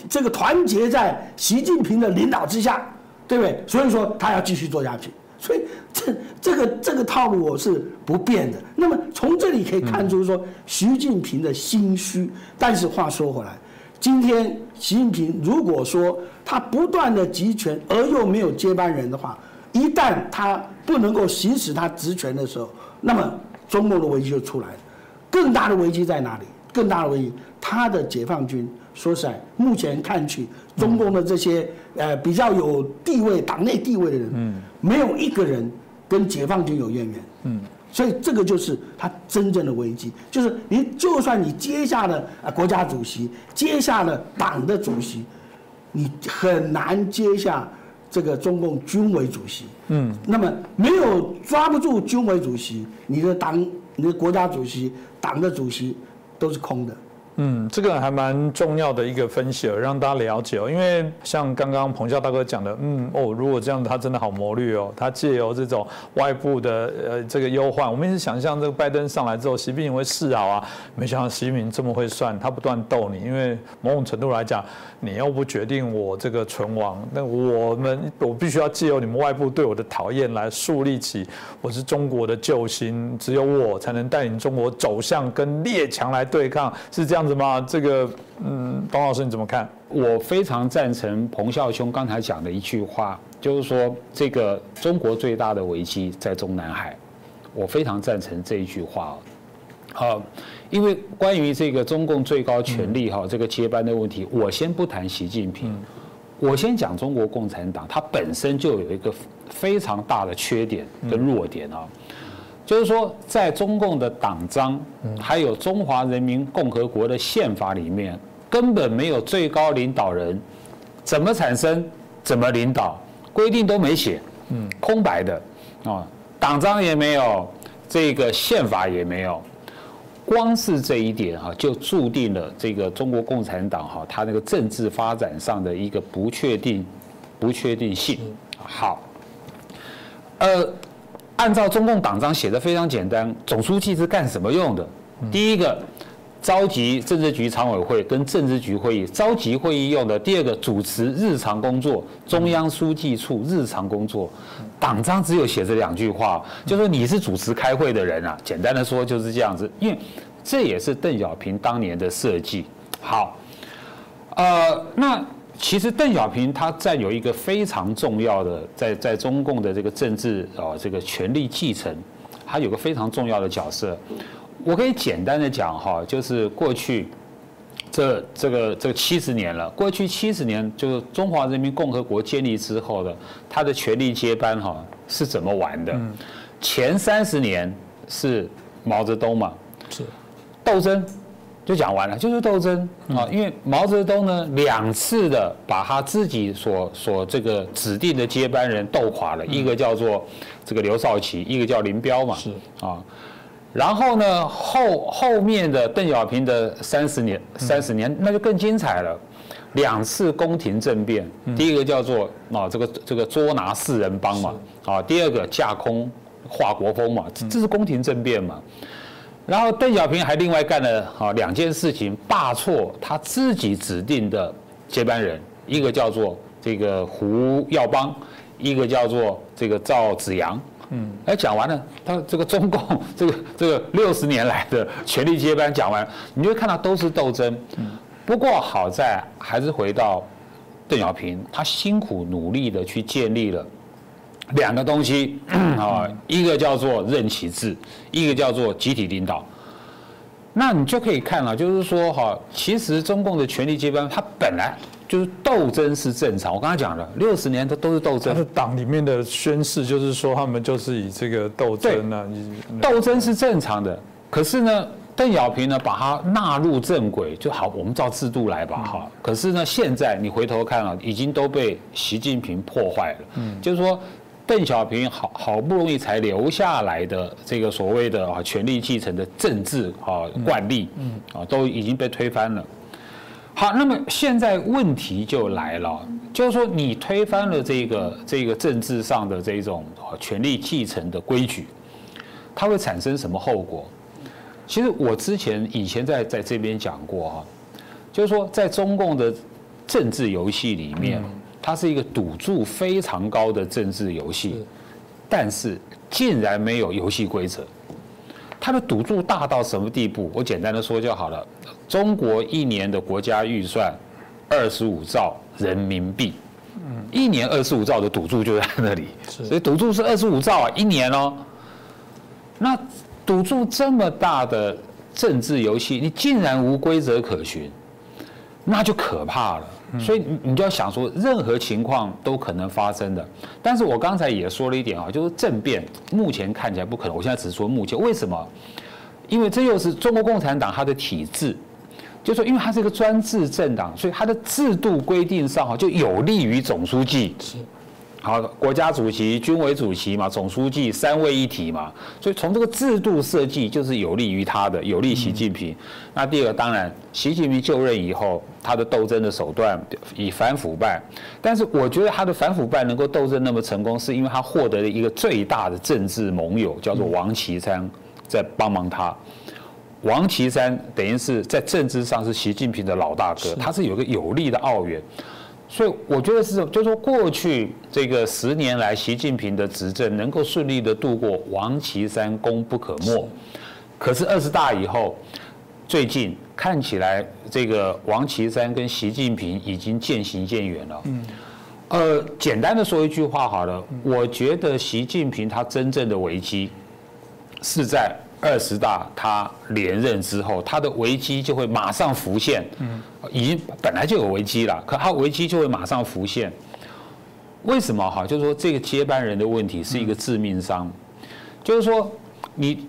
这个团结在习近平的领导之下，对不对？所以说他要继续做下去，所以这这个这个套路我是不变的。那么从这里可以看出说习近平的心虚，但是话说回来。今天习近平如果说他不断的集权而又没有接班人的话，一旦他不能够行使他职权的时候，那么中共的危机就出来了。更大的危机在哪里？更大的危机，他的解放军说实在，目前看去，中共的这些呃比较有地位、党内地位的人，嗯，没有一个人跟解放军有渊源，嗯。所以这个就是他真正的危机，就是你就算你接下了啊国家主席，接下了党的主席，你很难接下这个中共军委主席。嗯，那么没有抓不住军委主席，你的党、你的国家主席、党的主席都是空的。嗯，这个还蛮重要的一个分析，让大家了解哦。因为像刚刚彭笑大哥讲的，嗯哦，如果这样，他真的好谋略哦。他借由这种外部的呃这个忧患，我们一直想象这个拜登上来之后，习近平会示好啊，没想到习近平这么会算，他不断逗你。因为某种程度来讲，你又不决定我这个存亡，那我们我必须要借由你们外部对我的讨厌来树立起我是中国的救星，只有我才能带领中国走向跟列强来对抗，是这样。什么？这个，嗯，董老师你怎么看？我非常赞成彭孝兄刚才讲的一句话，就是说，这个中国最大的危机在中南海。我非常赞成这一句话。好，因为关于这个中共最高权力哈这个接班的问题，我先不谈习近平，我先讲中国共产党，它本身就有一个非常大的缺点跟弱点啊。就是说，在中共的党章，还有中华人民共和国的宪法里面，根本没有最高领导人怎么产生、怎么领导，规定都没写，嗯，空白的啊，党章也没有，这个宪法也没有，光是这一点哈，就注定了这个中国共产党哈，它那个政治发展上的一个不确定、不确定性。好，呃。按照中共党章写的非常简单，总书记是干什么用的？第一个，召集政治局常委会跟政治局会议，召集会议用的；第二个，主持日常工作，中央书记处日常工作。党章只有写这两句话，就说你是主持开会的人啊。简单的说就是这样子，因为这也是邓小平当年的设计。好，呃，那。其实邓小平他占有一个非常重要的，在在中共的这个政治啊这个权力继承，他有个非常重要的角色。我可以简单的讲哈，就是过去这这个这七十年了，过去七十年就是中华人民共和国建立之后的，他的权力接班哈是怎么玩的？前三十年是毛泽东嘛，是斗争。就讲完了，就是斗争。啊！因为毛泽东呢，两次的把他自己所所这个指定的接班人斗垮了，一个叫做这个刘少奇，一个叫林彪嘛，是。啊。然后呢，后后面的邓小平的三十年，三十年那就更精彩了，两次宫廷政变，第一个叫做啊这个这个捉拿四人帮嘛，啊，第二个架空华国锋嘛，这是宫廷政变嘛。然后邓小平还另外干了啊两件事情，罢黜他自己指定的接班人，一个叫做这个胡耀邦，一个叫做这个赵紫阳。嗯，哎，讲完了，他这个中共这个 这个六十年来的权力接班讲完，你就会看到都是斗争。嗯，不过好在还是回到邓小平，他辛苦努力的去建立了。两个东西 啊，一个叫做任其制，一个叫做集体领导。那你就可以看了，就是说哈，其实中共的权力接班，它本来就是斗争是正常。我刚才讲了，六十年它都是斗争他的。党里面的宣誓就是说，他们就是以这个斗争啊，以斗争是正常的，可是呢，邓小平呢把它纳入正轨就好，我们照制度来吧，哈。可是呢，现在你回头看啊，已经都被习近平破坏了。嗯，就是说，邓小平好好不容易才留下来的这个所谓的啊权力继承的政治啊惯例，嗯啊都已经被推翻了。好，那么现在问题就来了，就是说你推翻了这个这个政治上的这种啊权力继承的规矩，它会产生什么后果？其实我之前以前在在这边讲过哈，就是说在中共的政治游戏里面，它是一个赌注非常高的政治游戏，但是竟然没有游戏规则。它的赌注大到什么地步？我简单的说就好了。中国一年的国家预算二十五兆人民币，一年二十五兆的赌注就在那里，所以赌注是二十五兆啊，一年哦。那赌注这么大的政治游戏，你竟然无规则可循，那就可怕了。所以你你就要想说，任何情况都可能发生的。但是我刚才也说了一点啊，就是政变目前看起来不可能。我现在只是说目前，为什么？因为这又是中国共产党它的体制，就说因为它是一个专制政党，所以它的制度规定上哈就有利于总书记。是。好，国家主席、军委主席嘛，总书记三位一体嘛，所以从这个制度设计就是有利于他的，有利习近平。那第二个，当然，习近平就任以后，他的斗争的手段以反腐败，但是我觉得他的反腐败能够斗争那么成功，是因为他获得了一个最大的政治盟友，叫做王岐山，在帮忙他。王岐山等于是在政治上是习近平的老大哥，他是有个有力的奥援。所以我觉得是，就是说过去这个十年来，习近平的执政能够顺利的度过，王岐山功不可没。可是二十大以后，最近看起来这个王岐山跟习近平已经渐行渐远了。嗯。呃，简单的说一句话好了，我觉得习近平他真正的危机是在。二十大他连任之后，他的危机就会马上浮现。嗯，已经本来就有危机了，可他危机就会马上浮现。为什么哈？就是说这个接班人的问题是一个致命伤。就是说，你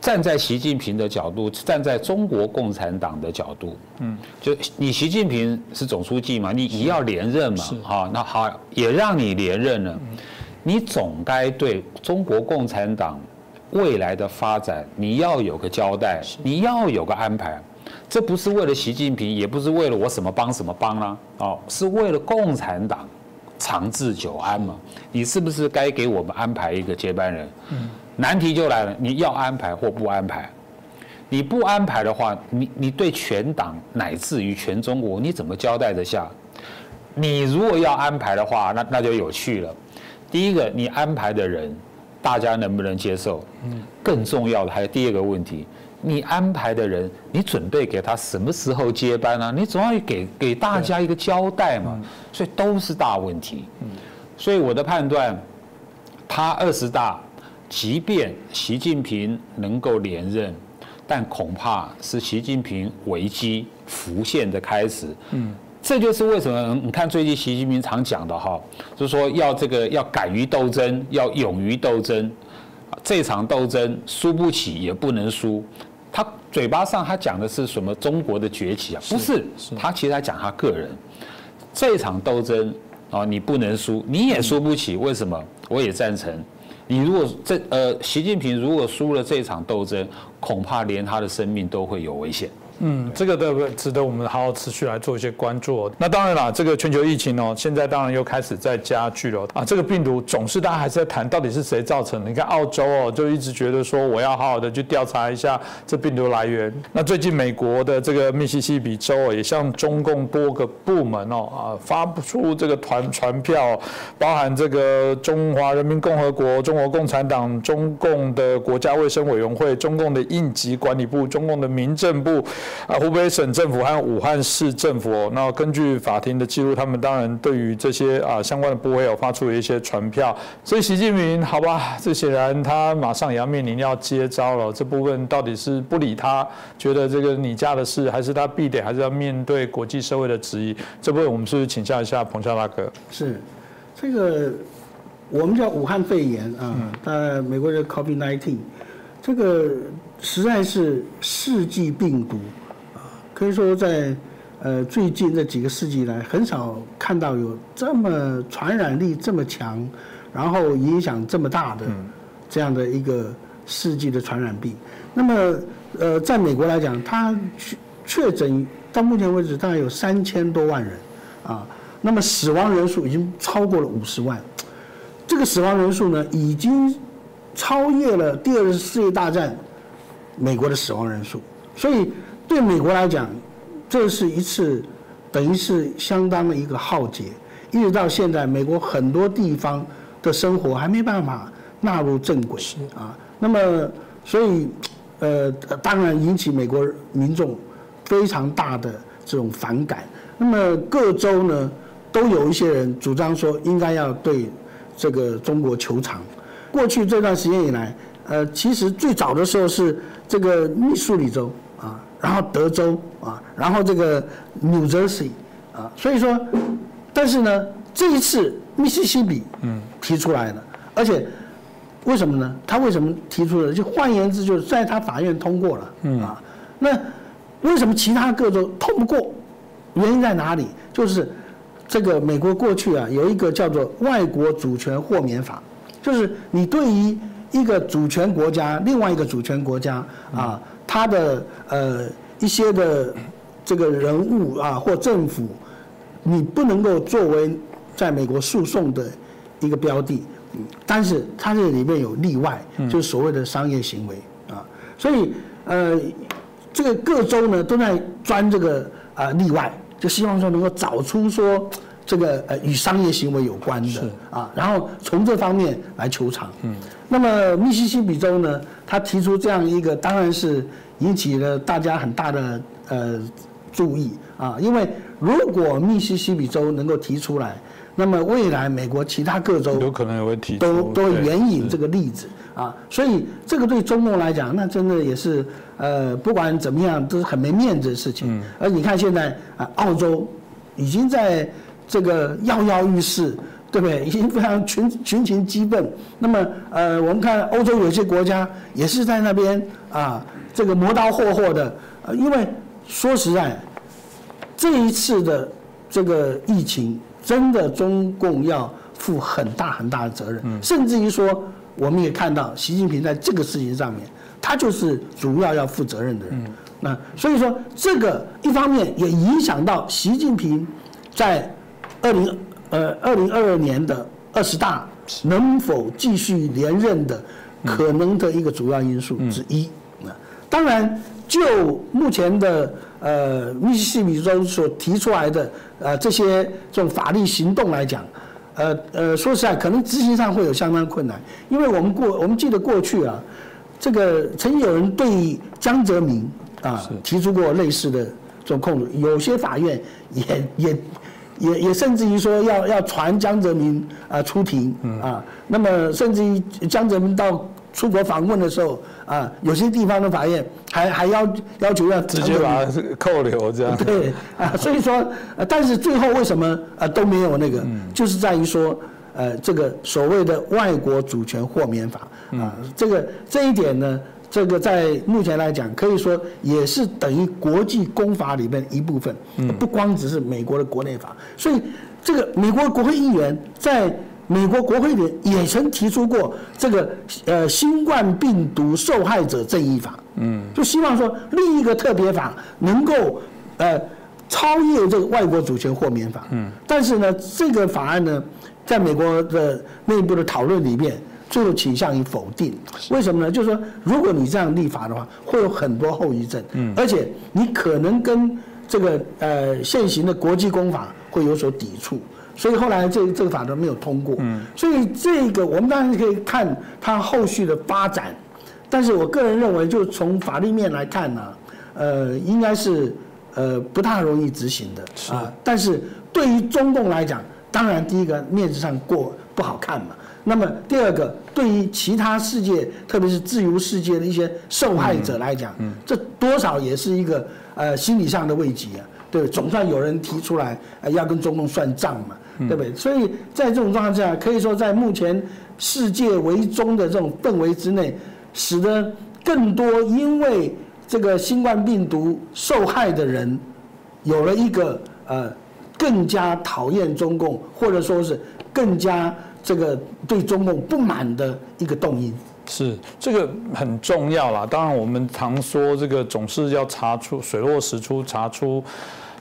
站在习近平的角度，站在中国共产党的角度，嗯，就你习近平是总书记嘛，你你要连任嘛，哈，那好，也让你连任了，你总该对中国共产党。未来的发展，你要有个交代，你要有个安排，这不是为了习近平，也不是为了我什么帮什么帮啦，哦，是为了共产党长治久安嘛。你是不是该给我们安排一个接班人？难题就来了，你要安排或不安排？你不安排的话，你你对全党乃至于全中国，你怎么交代得下？你如果要安排的话，那那就有趣了。第一个，你安排的人。大家能不能接受？嗯，更重要的还有第二个问题，你安排的人，你准备给他什么时候接班呢？你总要给给大家一个交代嘛。所以都是大问题。嗯，所以我的判断，他二十大，即便习近平能够连任，但恐怕是习近平危机浮现的开始。嗯。这就是为什么你看最近习近平常讲的哈，就是说要这个要敢于斗争，要勇于斗争，这场斗争输不起也不能输。他嘴巴上他讲的是什么中国的崛起啊？不是，他其实他讲他个人。这场斗争啊，你不能输，你也输不起。为什么？我也赞成。你如果这呃，习近平如果输了这场斗争，恐怕连他的生命都会有危险。嗯，这个的值得我们好好持续来做一些关注。那当然了，这个全球疫情哦，现在当然又开始在加剧了啊。这个病毒总是大家还是在谈到底是谁造成的。你看澳洲哦，就一直觉得说我要好好的去调查一下这病毒来源。那最近美国的这个密西西比州哦，也向中共多个部门哦啊发不出这个团传票，包含这个中华人民共和国、中国共产党、中共的国家卫生委员会、中共的应急管理部、中共的民政部。啊湖北省政府和武汉市政府哦。那根据法庭的记录，他们当然对于这些啊相关的部位有发出了一些传票。所以习近平，好吧，这显然他马上也要面临要接招了。这部分到底是不理他，觉得这个你家的事，还是他必得还是要面对国际社会的质疑？这部分我们是不是请教一下彭笑大哥？是这个。我们叫武汉肺炎啊，但美国叫 COVID-19，这个实在是世纪病毒啊，可以说在呃最近这几个世纪来，很少看到有这么传染力这么强，然后影响这么大的这样的一个世纪的传染病。那么呃，在美国来讲，它确确诊到目前为止大概有三千多万人啊，那么死亡人数已经超过了五十万。这个死亡人数呢，已经超越了第二次世界大战美国的死亡人数，所以对美国来讲，这是一次等于是相当的一个浩劫。一直到现在，美国很多地方的生活还没办法纳入正轨啊。那么，所以呃，当然引起美国民众非常大的这种反感。那么各州呢，都有一些人主张说，应该要对。这个中国球场，过去这段时间以来，呃，其实最早的时候是这个密苏里州啊，然后德州啊，然后这个 New Jersey 啊，所以说，但是呢，这一次密西西比嗯提出来了，而且为什么呢？他为什么提出了？就换言之，就是在他法院通过了嗯啊，那为什么其他各州通不过？原因在哪里？就是。这个美国过去啊有一个叫做《外国主权豁免法》，就是你对于一个主权国家、另外一个主权国家啊，他的呃一些的这个人物啊或政府，你不能够作为在美国诉讼的一个标的，但是它这里面有例外，就是所谓的商业行为啊，所以呃这个各州呢都在钻这个啊例外。就希望说能够找出说这个呃与商业行为有关的啊，然后从这方面来求偿。嗯，那么密西西比州呢，他提出这样一个，当然是引起了大家很大的呃注意啊，因为如果密西西比州能够提出来，那么未来美国其他各州有可能也会提都都援引这个例子啊，所以这个对中共来讲，那真的也是。呃，不管怎么样，都是很没面子的事情。而你看现在啊，澳洲已经在这个跃跃欲试，对不对？已经非常群群情激愤。那么，呃，我们看欧洲有些国家也是在那边啊，这个磨刀霍霍的。呃，因为说实在，这一次的这个疫情，真的中共要负很大很大的责任。甚至于说，我们也看到习近平在这个事情上面。他就是主要要负责任的人，那所以说这个一方面也影响到习近平在二零呃二零二二年的二十大能否继续连任的可能的一个主要因素之一。那当然，就目前的呃密西西比州所提出来的呃这些这种法律行动来讲，呃呃说实在，可能执行上会有相当困难，因为我们过我们记得过去啊。这个曾经有人对江泽民啊提出过类似的这种控诉，有些法院也也也也甚至于说要要传江泽民啊出庭啊，那么甚至于江泽民到出国访问的时候啊，有些地方的法院还还要要求要直接把扣留这样。对啊，所以说，但是最后为什么啊都没有那个，就是在于说。呃，这个所谓的外国主权豁免法啊，这个这一点呢，这个在目前来讲，可以说也是等于国际公法里面一部分，不光只是美国的国内法。所以，这个美国国会议员在美国国会里也曾提出过这个呃新冠病毒受害者正义法，嗯，就希望说另一个特别法能够呃超越这个外国主权豁免法，嗯，但是呢，这个法案呢。在美国的内部的讨论里面，最后倾向于否定。为什么呢？就是说，如果你这样立法的话，会有很多后遗症，而且你可能跟这个呃现行的国际公法会有所抵触。所以后来这这个法都没有通过。所以这个我们当然可以看它后续的发展，但是我个人认为，就从法律面来看呢，呃，应该是呃不太容易执行的啊。但是对于中共来讲，当然第一个面子上过不好看嘛。那么第二个，对于其他世界，特别是自由世界的一些受害者来讲，这多少也是一个呃心理上的慰藉啊。对，总算有人提出来呃要跟中共算账嘛，对不对？所以在这种状况下，可以说在目前世界为中的这种氛围之内，使得更多因为这个新冠病毒受害的人，有了一个呃更加讨厌中共，或者说是更加。这个对中共不满的一个动因，是这个很重要啦。当然，我们常说这个总是要查出水落石出，查出。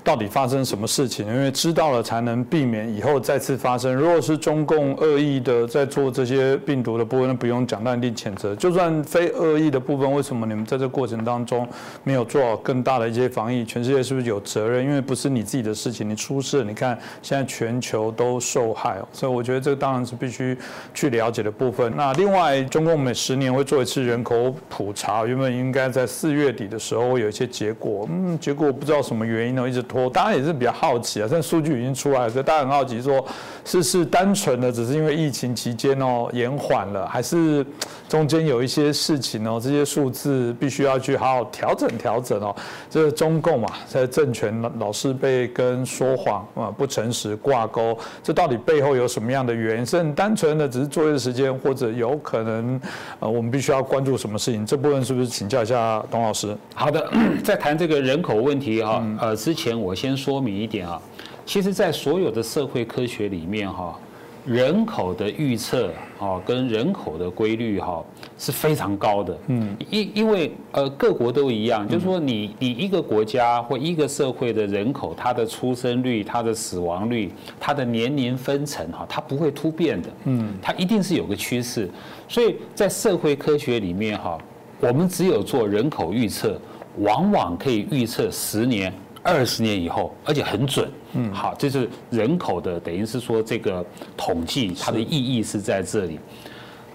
到底发生什么事情？因为知道了才能避免以后再次发生。如果是中共恶意的在做这些病毒的部分，那不用讲，那一定谴责。就算非恶意的部分，为什么你们在这过程当中没有做好更大的一些防疫？全世界是不是有责任？因为不是你自己的事情，你出事，你看现在全球都受害。所以我觉得这个当然是必须去了解的部分。那另外，中共每十年会做一次人口普查，原本应该在四月底的时候会有一些结果，嗯，结果不知道什么原因呢，一直。我当然也是比较好奇啊，现在数据已经出来了，所以大家很好奇，说是是单纯的只是因为疫情期间哦延缓了，还是中间有一些事情哦，这些数字必须要去好好调整调整哦。这是中共嘛，在政权老是被跟说谎啊、不诚实挂钩，这到底背后有什么样的原因？是很单纯的只是作业时间，或者有可能呃我们必须要关注什么事情？这部分是不是请教一下董老师？好的，在谈这个人口问题哈，呃之前。我先说明一点啊，其实，在所有的社会科学里面哈，人口的预测啊，跟人口的规律哈是非常高的。嗯，因因为呃各国都一样，就是说你你一个国家或一个社会的人口，它的出生率、它的死亡率、它的年龄分层哈，它不会突变的。嗯，它一定是有个趋势。所以在社会科学里面哈，我们只有做人口预测，往往可以预测十年。二十年以后，而且很准。嗯，好，这是人口的，等于是说这个统计它的意义是在这里。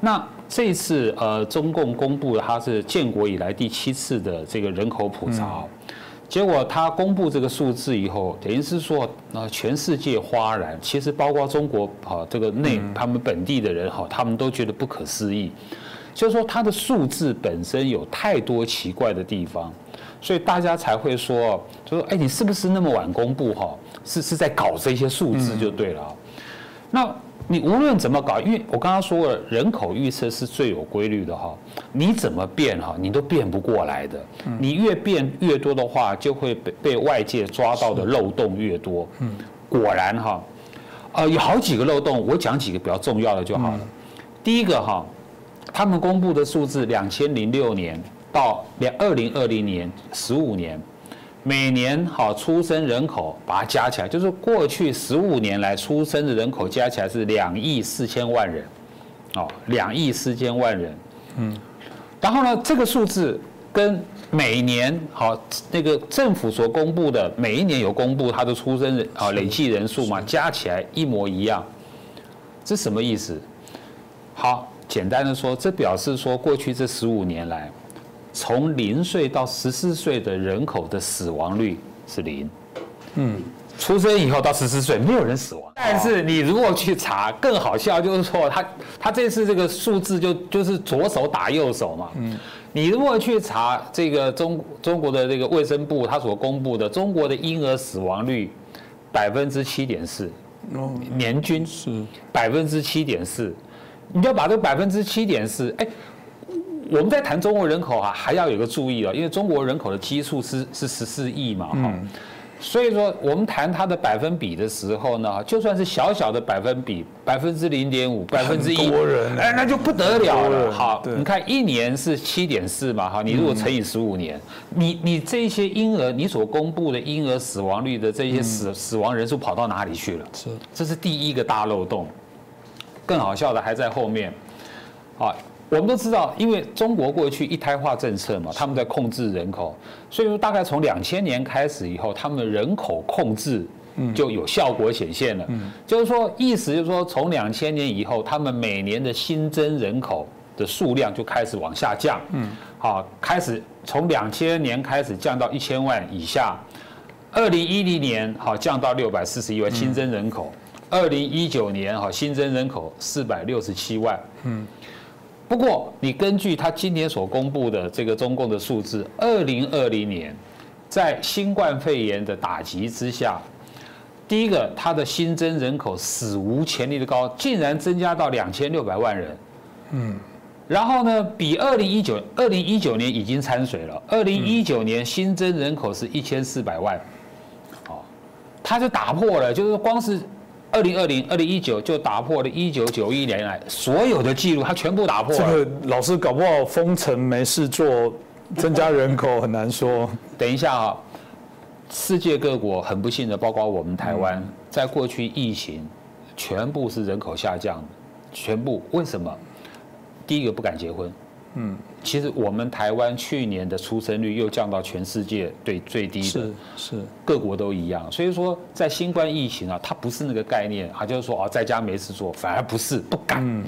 那这次呃，中共公布的它是建国以来第七次的这个人口普查，结果他公布这个数字以后，等于是说呃，全世界哗然，其实包括中国啊这个内他们本地的人哈，他们都觉得不可思议，就是说它的数字本身有太多奇怪的地方。所以大家才会说，就说，哎，你是不是那么晚公布哈？是是在搞这些数字就对了。那你无论怎么搞，因为我刚刚说了，人口预测是最有规律的哈。你怎么变哈，你都变不过来的。你越变越多的话，就会被被外界抓到的漏洞越多。嗯，果然哈，呃，有好几个漏洞，我讲几个比较重要的就好了。第一个哈，他们公布的数字，两千零六年。到两二零二零年十五年，每年好出生人口把它加起来，就是过去十五年来出生的人口加起来是两亿四千万人，哦，两亿四千万人，嗯，然后呢，这个数字跟每年好那个政府所公布的每一年有公布它的出生人啊累计人数嘛，加起来一模一样，这什么意思？好，简单的说，这表示说过去这十五年来。从零岁到十四岁的人口的死亡率是零，嗯，出生以后到十四岁没有人死亡。但是你如果去查，更好笑就是说，他他这次这个数字就就是左手打右手嘛，嗯，你如果去查这个中中国的这个卫生部他所公布的中国的婴儿死亡率百分之七点四，年均是。百分之七点四，你就把这百分之七点四，哎。我们在谈中国人口啊，还要有个注意啊，因为中国人口的基数是是十四亿嘛，哈，所以说我们谈它的百分比的时候呢，就算是小小的百分比，百分之零点五，百分之一，哎，那就不得了了。好，你看一年是七点四嘛，哈，你如果乘以十五年，你你这些婴儿，你所公布的婴儿死亡率的这些死死亡人数跑到哪里去了？是，这是第一个大漏洞。更好笑的还在后面，啊。我们都知道，因为中国过去一胎化政策嘛，他们在控制人口，所以说大概从两千年开始以后，他们人口控制就有效果显现了。就是说，意思就是说，从两千年以后，他们每年的新增人口的数量就开始往下降，嗯，好，开始从两千年开始降到一千万以下，二零一零年好降到六百四十一万新增人口，二零一九年好新增人口四百六十七万，嗯，不过你根据他今年所公布的这个中共的数字，二零二零年在新冠肺炎的打击之下。第一个，它的新增人口史无前例的高，竟然增加到两千六百万人。嗯，然后呢，比二零一九二零一九年已经掺水了。二零一九年新增人口是一千四百万，哦，它就打破了，就是光是二零二零二零一九就打破了一九九一年来所有的记录，它全部打破了。这个老师搞不好封城没事做，增加人口很难说。等一下啊。世界各国很不幸的，包括我们台湾，在过去疫情，全部是人口下降，全部为什么？第一个不敢结婚，嗯，其实我们台湾去年的出生率又降到全世界最最低的，是是，各国都一样。所以说，在新冠疫情啊，它不是那个概念，它就是说啊，在家没事做，反而不是不敢，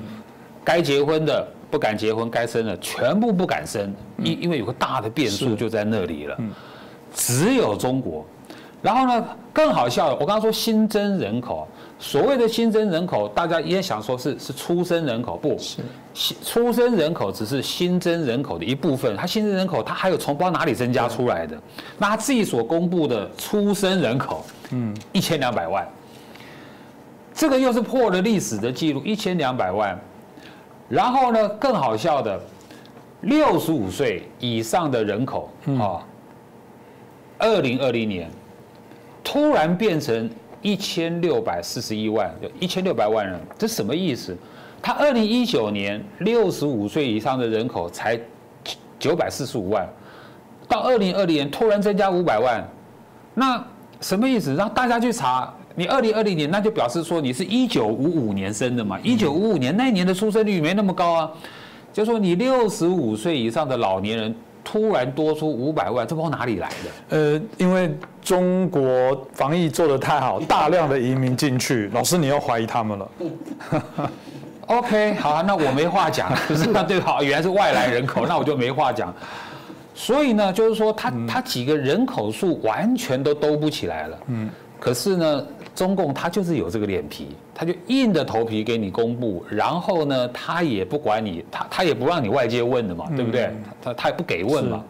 该结婚的不敢结婚，该生的全部不敢生，因因为有个大的变数就在那里了。只有中国，然后呢？更好笑的，我刚刚说新增人口，所谓的新增人口，大家也想说是是出生人口，不是，出生人口只是新增人口的一部分。它新增人口，它还有从不知道哪里增加出来的。那他自己所公布的出生人口，嗯，一千两百万，这个又是破了历史的记录，一千两百万。然后呢？更好笑的，六十五岁以上的人口啊。二零二零年，突然变成一千六百四十一万，就一千六百万人，这什么意思？他二零一九年六十五岁以上的人口才九百四十五万，到二零二零年突然增加五百万，那什么意思？让大家去查，你二零二零年那就表示说你是一九五五年生的嘛？一九五五年那一年的出生率没那么高啊，就说你六十五岁以上的老年人。突然多出五百万，这不知道哪里来的。呃，因为中国防疫做得太好，大量的移民进去，老师你又怀疑他们了。OK，好，那我没话讲。可 是那对好，原来是外来人口，那我就没话讲。所以呢，就是说他他几个人口数完全都兜不起来了。嗯。可是呢，中共他就是有这个脸皮，他就硬着头皮给你公布，然后呢，他也不管你，他他也不让你外界问的嘛，对不对？他他也不给问嘛。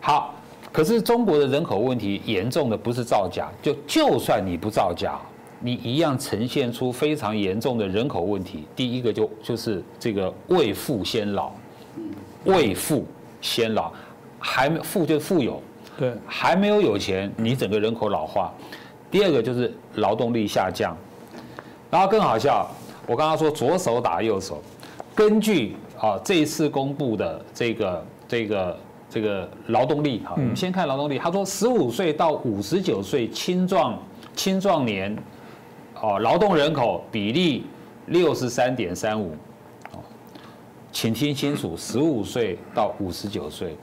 好，可是中国的人口问题严重的不是造假，就就算你不造假，你一样呈现出非常严重的人口问题。第一个就就是这个未富先老，未富先老，还没富就富有，对，还没有有钱，你整个人口老化。第二个就是劳动力下降，然后更好笑，我刚刚说左手打右手，根据啊这一次公布的这个这个这个劳动力哈，我们先看劳动力，他说十五岁到五十九岁青壮青壮年哦劳动人口比例六十三点三五，哦，请听清楚，十五岁到五十九岁，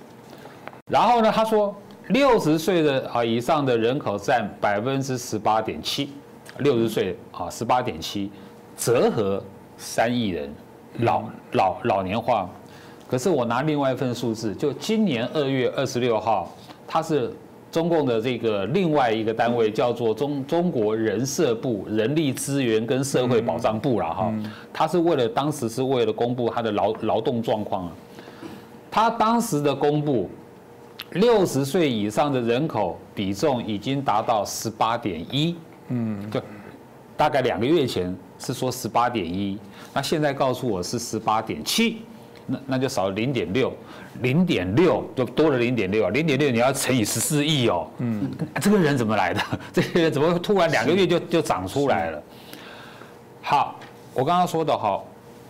然后呢他说。六十岁的啊以上的人口占百分之十八点七，六十岁啊十八点七，折合三亿人，老老老年化。可是我拿另外一份数字，就今年二月二十六号，它是中共的这个另外一个单位，叫做中中国人社部人力资源跟社会保障部了哈。它是为了当时是为了公布它的劳劳动状况啊，它当时的公布。六十岁以上的人口比重已经达到十八点一，嗯，就大概两个月前是说十八点一，那现在告诉我是十八点七，那那就少了零点六，零点六就多了零点六啊，零点六你要乘以十四亿哦，嗯，这个人怎么来的？这些人怎么会突然两个月就就长出来了？好，我刚刚说的哈，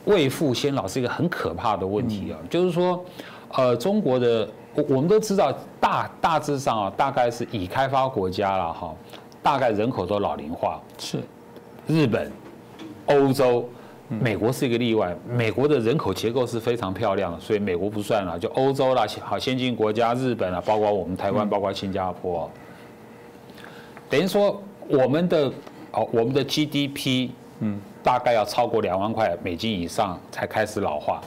未富先老是一个很可怕的问题啊，就是说，呃，中国的。我我们都知道，大大致上啊，大概是已开发国家了哈，大概人口都老龄化。是，日本、欧洲、美国是一个例外。美国的人口结构是非常漂亮的，所以美国不算了，就欧洲啦，好先进国家，日本啊，包括我们台湾，包括新加坡。等于说，我们的哦，我们的 GDP，嗯，大概要超过两万块美金以上才开始老化。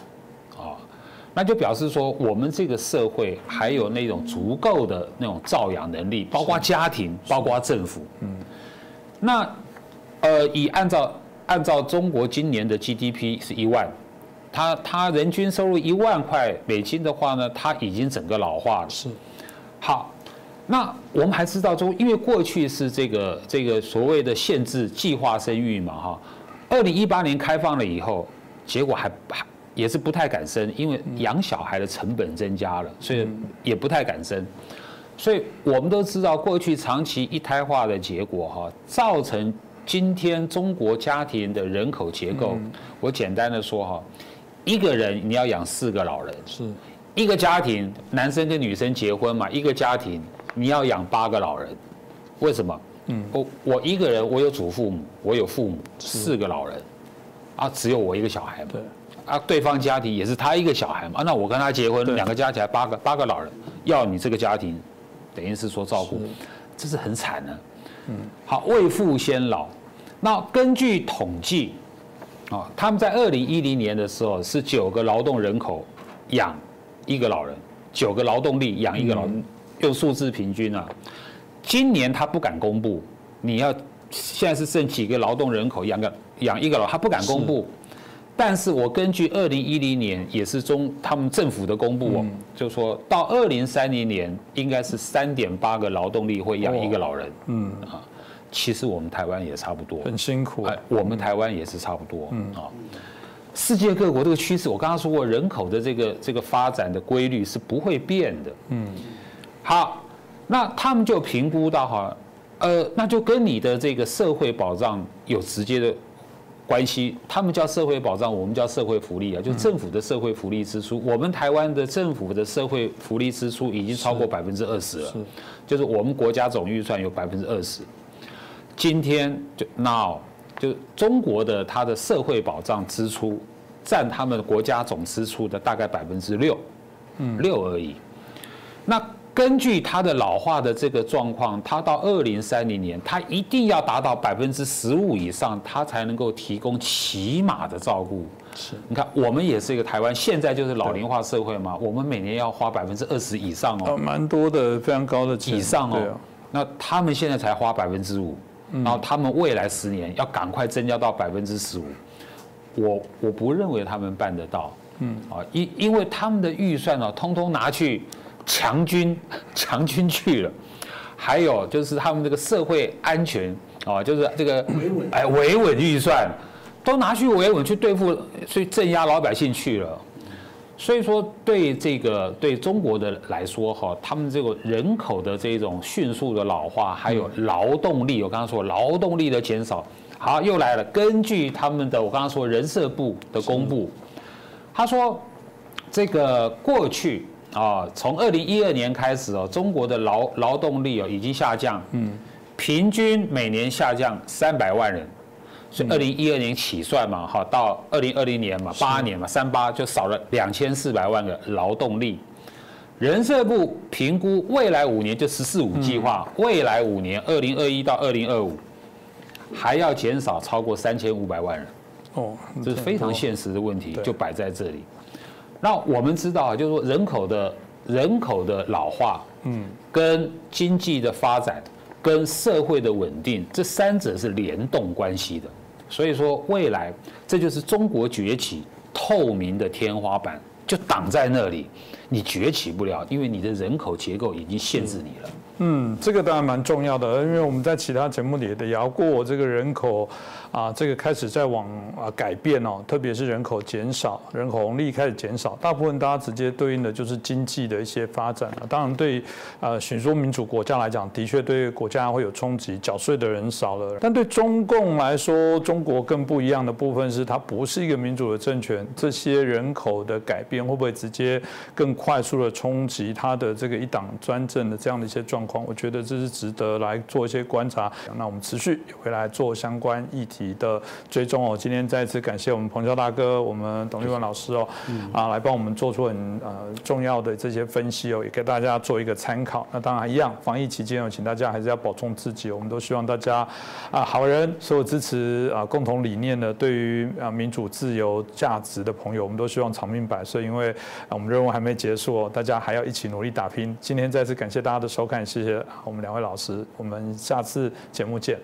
那就表示说我们这个社会还有那种足够的那种照养能力，包括家庭，包括政府。嗯，那呃，以按照按照中国今年的 GDP 是一万，他他人均收入一万块美金的话呢，他已经整个老化了。是，好，那我们还知道中，因为过去是这个这个所谓的限制计划生育嘛，哈，二零一八年开放了以后，结果还还也是不太敢生，因为养小孩的成本增加了，所以也不太敢生。所以我们都知道，过去长期一胎化的结果，哈，造成今天中国家庭的人口结构。我简单的说，哈，一个人你要养四个老人，是一个家庭，男生跟女生结婚嘛，一个家庭你要养八个老人，为什么？嗯，我我一个人，我有祖父母，我有父母，四个老人，啊，只有我一个小孩嘛。对。啊，对方家庭也是他一个小孩嘛，啊，那我跟他结婚，两个加起来八个八个老人，要你这个家庭，等于是说照顾，这是很惨的。嗯。好，未富先老，那根据统计，啊，他们在二零一零年的时候是九个劳动人口养一个老人，九个劳动力养一个老人，用数字平均啊。今年他不敢公布，你要现在是剩几个劳动人口养个养一个老，他不敢公布。但是我根据二零一零年也是中他们政府的公布哦，就说到二零三零年应该是三点八个劳动力会养一个老人。嗯啊，其实我们台湾也差不多，很辛苦。哎，我们台湾也是差不多。嗯啊，世界各国这个趋势，我刚刚说过，人口的这个这个发展的规律是不会变的。嗯，好，那他们就评估到哈，呃，那就跟你的这个社会保障有直接的。关系，他们叫社会保障，我们叫社会福利啊，就政府的社会福利支出。我们台湾的政府的社会福利支出已经超过百分之二十了，就是我们国家总预算有百分之二十。今天就 now 就中国的它的社会保障支出占他们国家总支出的大概百分之六，嗯，六而已。那根据它的老化的这个状况，它到二零三零年，它一定要达到百分之十五以上，它才能够提供起码的照顾。是，你看，我们也是一个台湾，现在就是老龄化社会嘛，我们每年要花百分之二十以上哦，蛮多的，非常高的以上哦。那他们现在才花百分之五，然后他们未来十年要赶快增加到百分之十五。我我不认为他们办得到。嗯，啊，因因为他们的预算呢，通通拿去。强军 强军去了，还有就是他们这个社会安全啊，就是这个哎维稳预算都拿去维稳去对付去镇压老百姓去了，所以说对这个对中国的来说哈，他们这个人口的这种迅速的老化，还有劳动力，我刚刚说劳动力的减少，好又来了，根据他们的我刚刚说人社部的公布，他说这个过去。啊，从二零一二年开始哦，中国的劳劳动力哦已经下降，嗯，平均每年下降三百万人，所以二零一二年起算嘛，哈，到二零二零年嘛，八年嘛，三八就少了两千四百万个劳动力。人社部评估未来五年就“十四五”计划，未来五年二零二一到二零二五还要减少超过三千五百万人。哦，这是非常现实的问题，就摆在这里。那我们知道啊，就是说人口的人口的老化，嗯，跟经济的发展，跟社会的稳定，这三者是联动关系的。所以说，未来这就是中国崛起透明的天花板，就挡在那里，你崛起不了，因为你的人口结构已经限制你了。嗯，这个当然蛮重要的，因为我们在其他节目里也聊过这个人口。啊，这个开始在往啊改变哦，特别是人口减少，人口红利开始减少，大部分大家直接对应的就是经济的一些发展啊。当然，对呃许多民主国家来讲，的确对国家会有冲击，缴税的人少了。但对中共来说，中国更不一样的部分是，它不是一个民主的政权，这些人口的改变会不会直接更快速的冲击它的这个一党专政的这样的一些状况，我觉得这是值得来做一些观察。那我们持续也会来做相关议题的追踪哦。今天再次感谢我们彭教大哥，我们董立文老师哦，啊，来帮我们做出很呃重要的这些分析哦，也给大家做一个参考。那当然一样，防疫期间哦，请大家还是要保重自己。我们都希望大家啊，好人，所有支持啊共同理念的，对于啊民主自由价值的朋友，我们都希望长命百岁。因为啊我们任务还没结束哦，大家还要一起努力打拼。今天再次感谢大家的收看，谢谢我们两位老师我们下次节目见。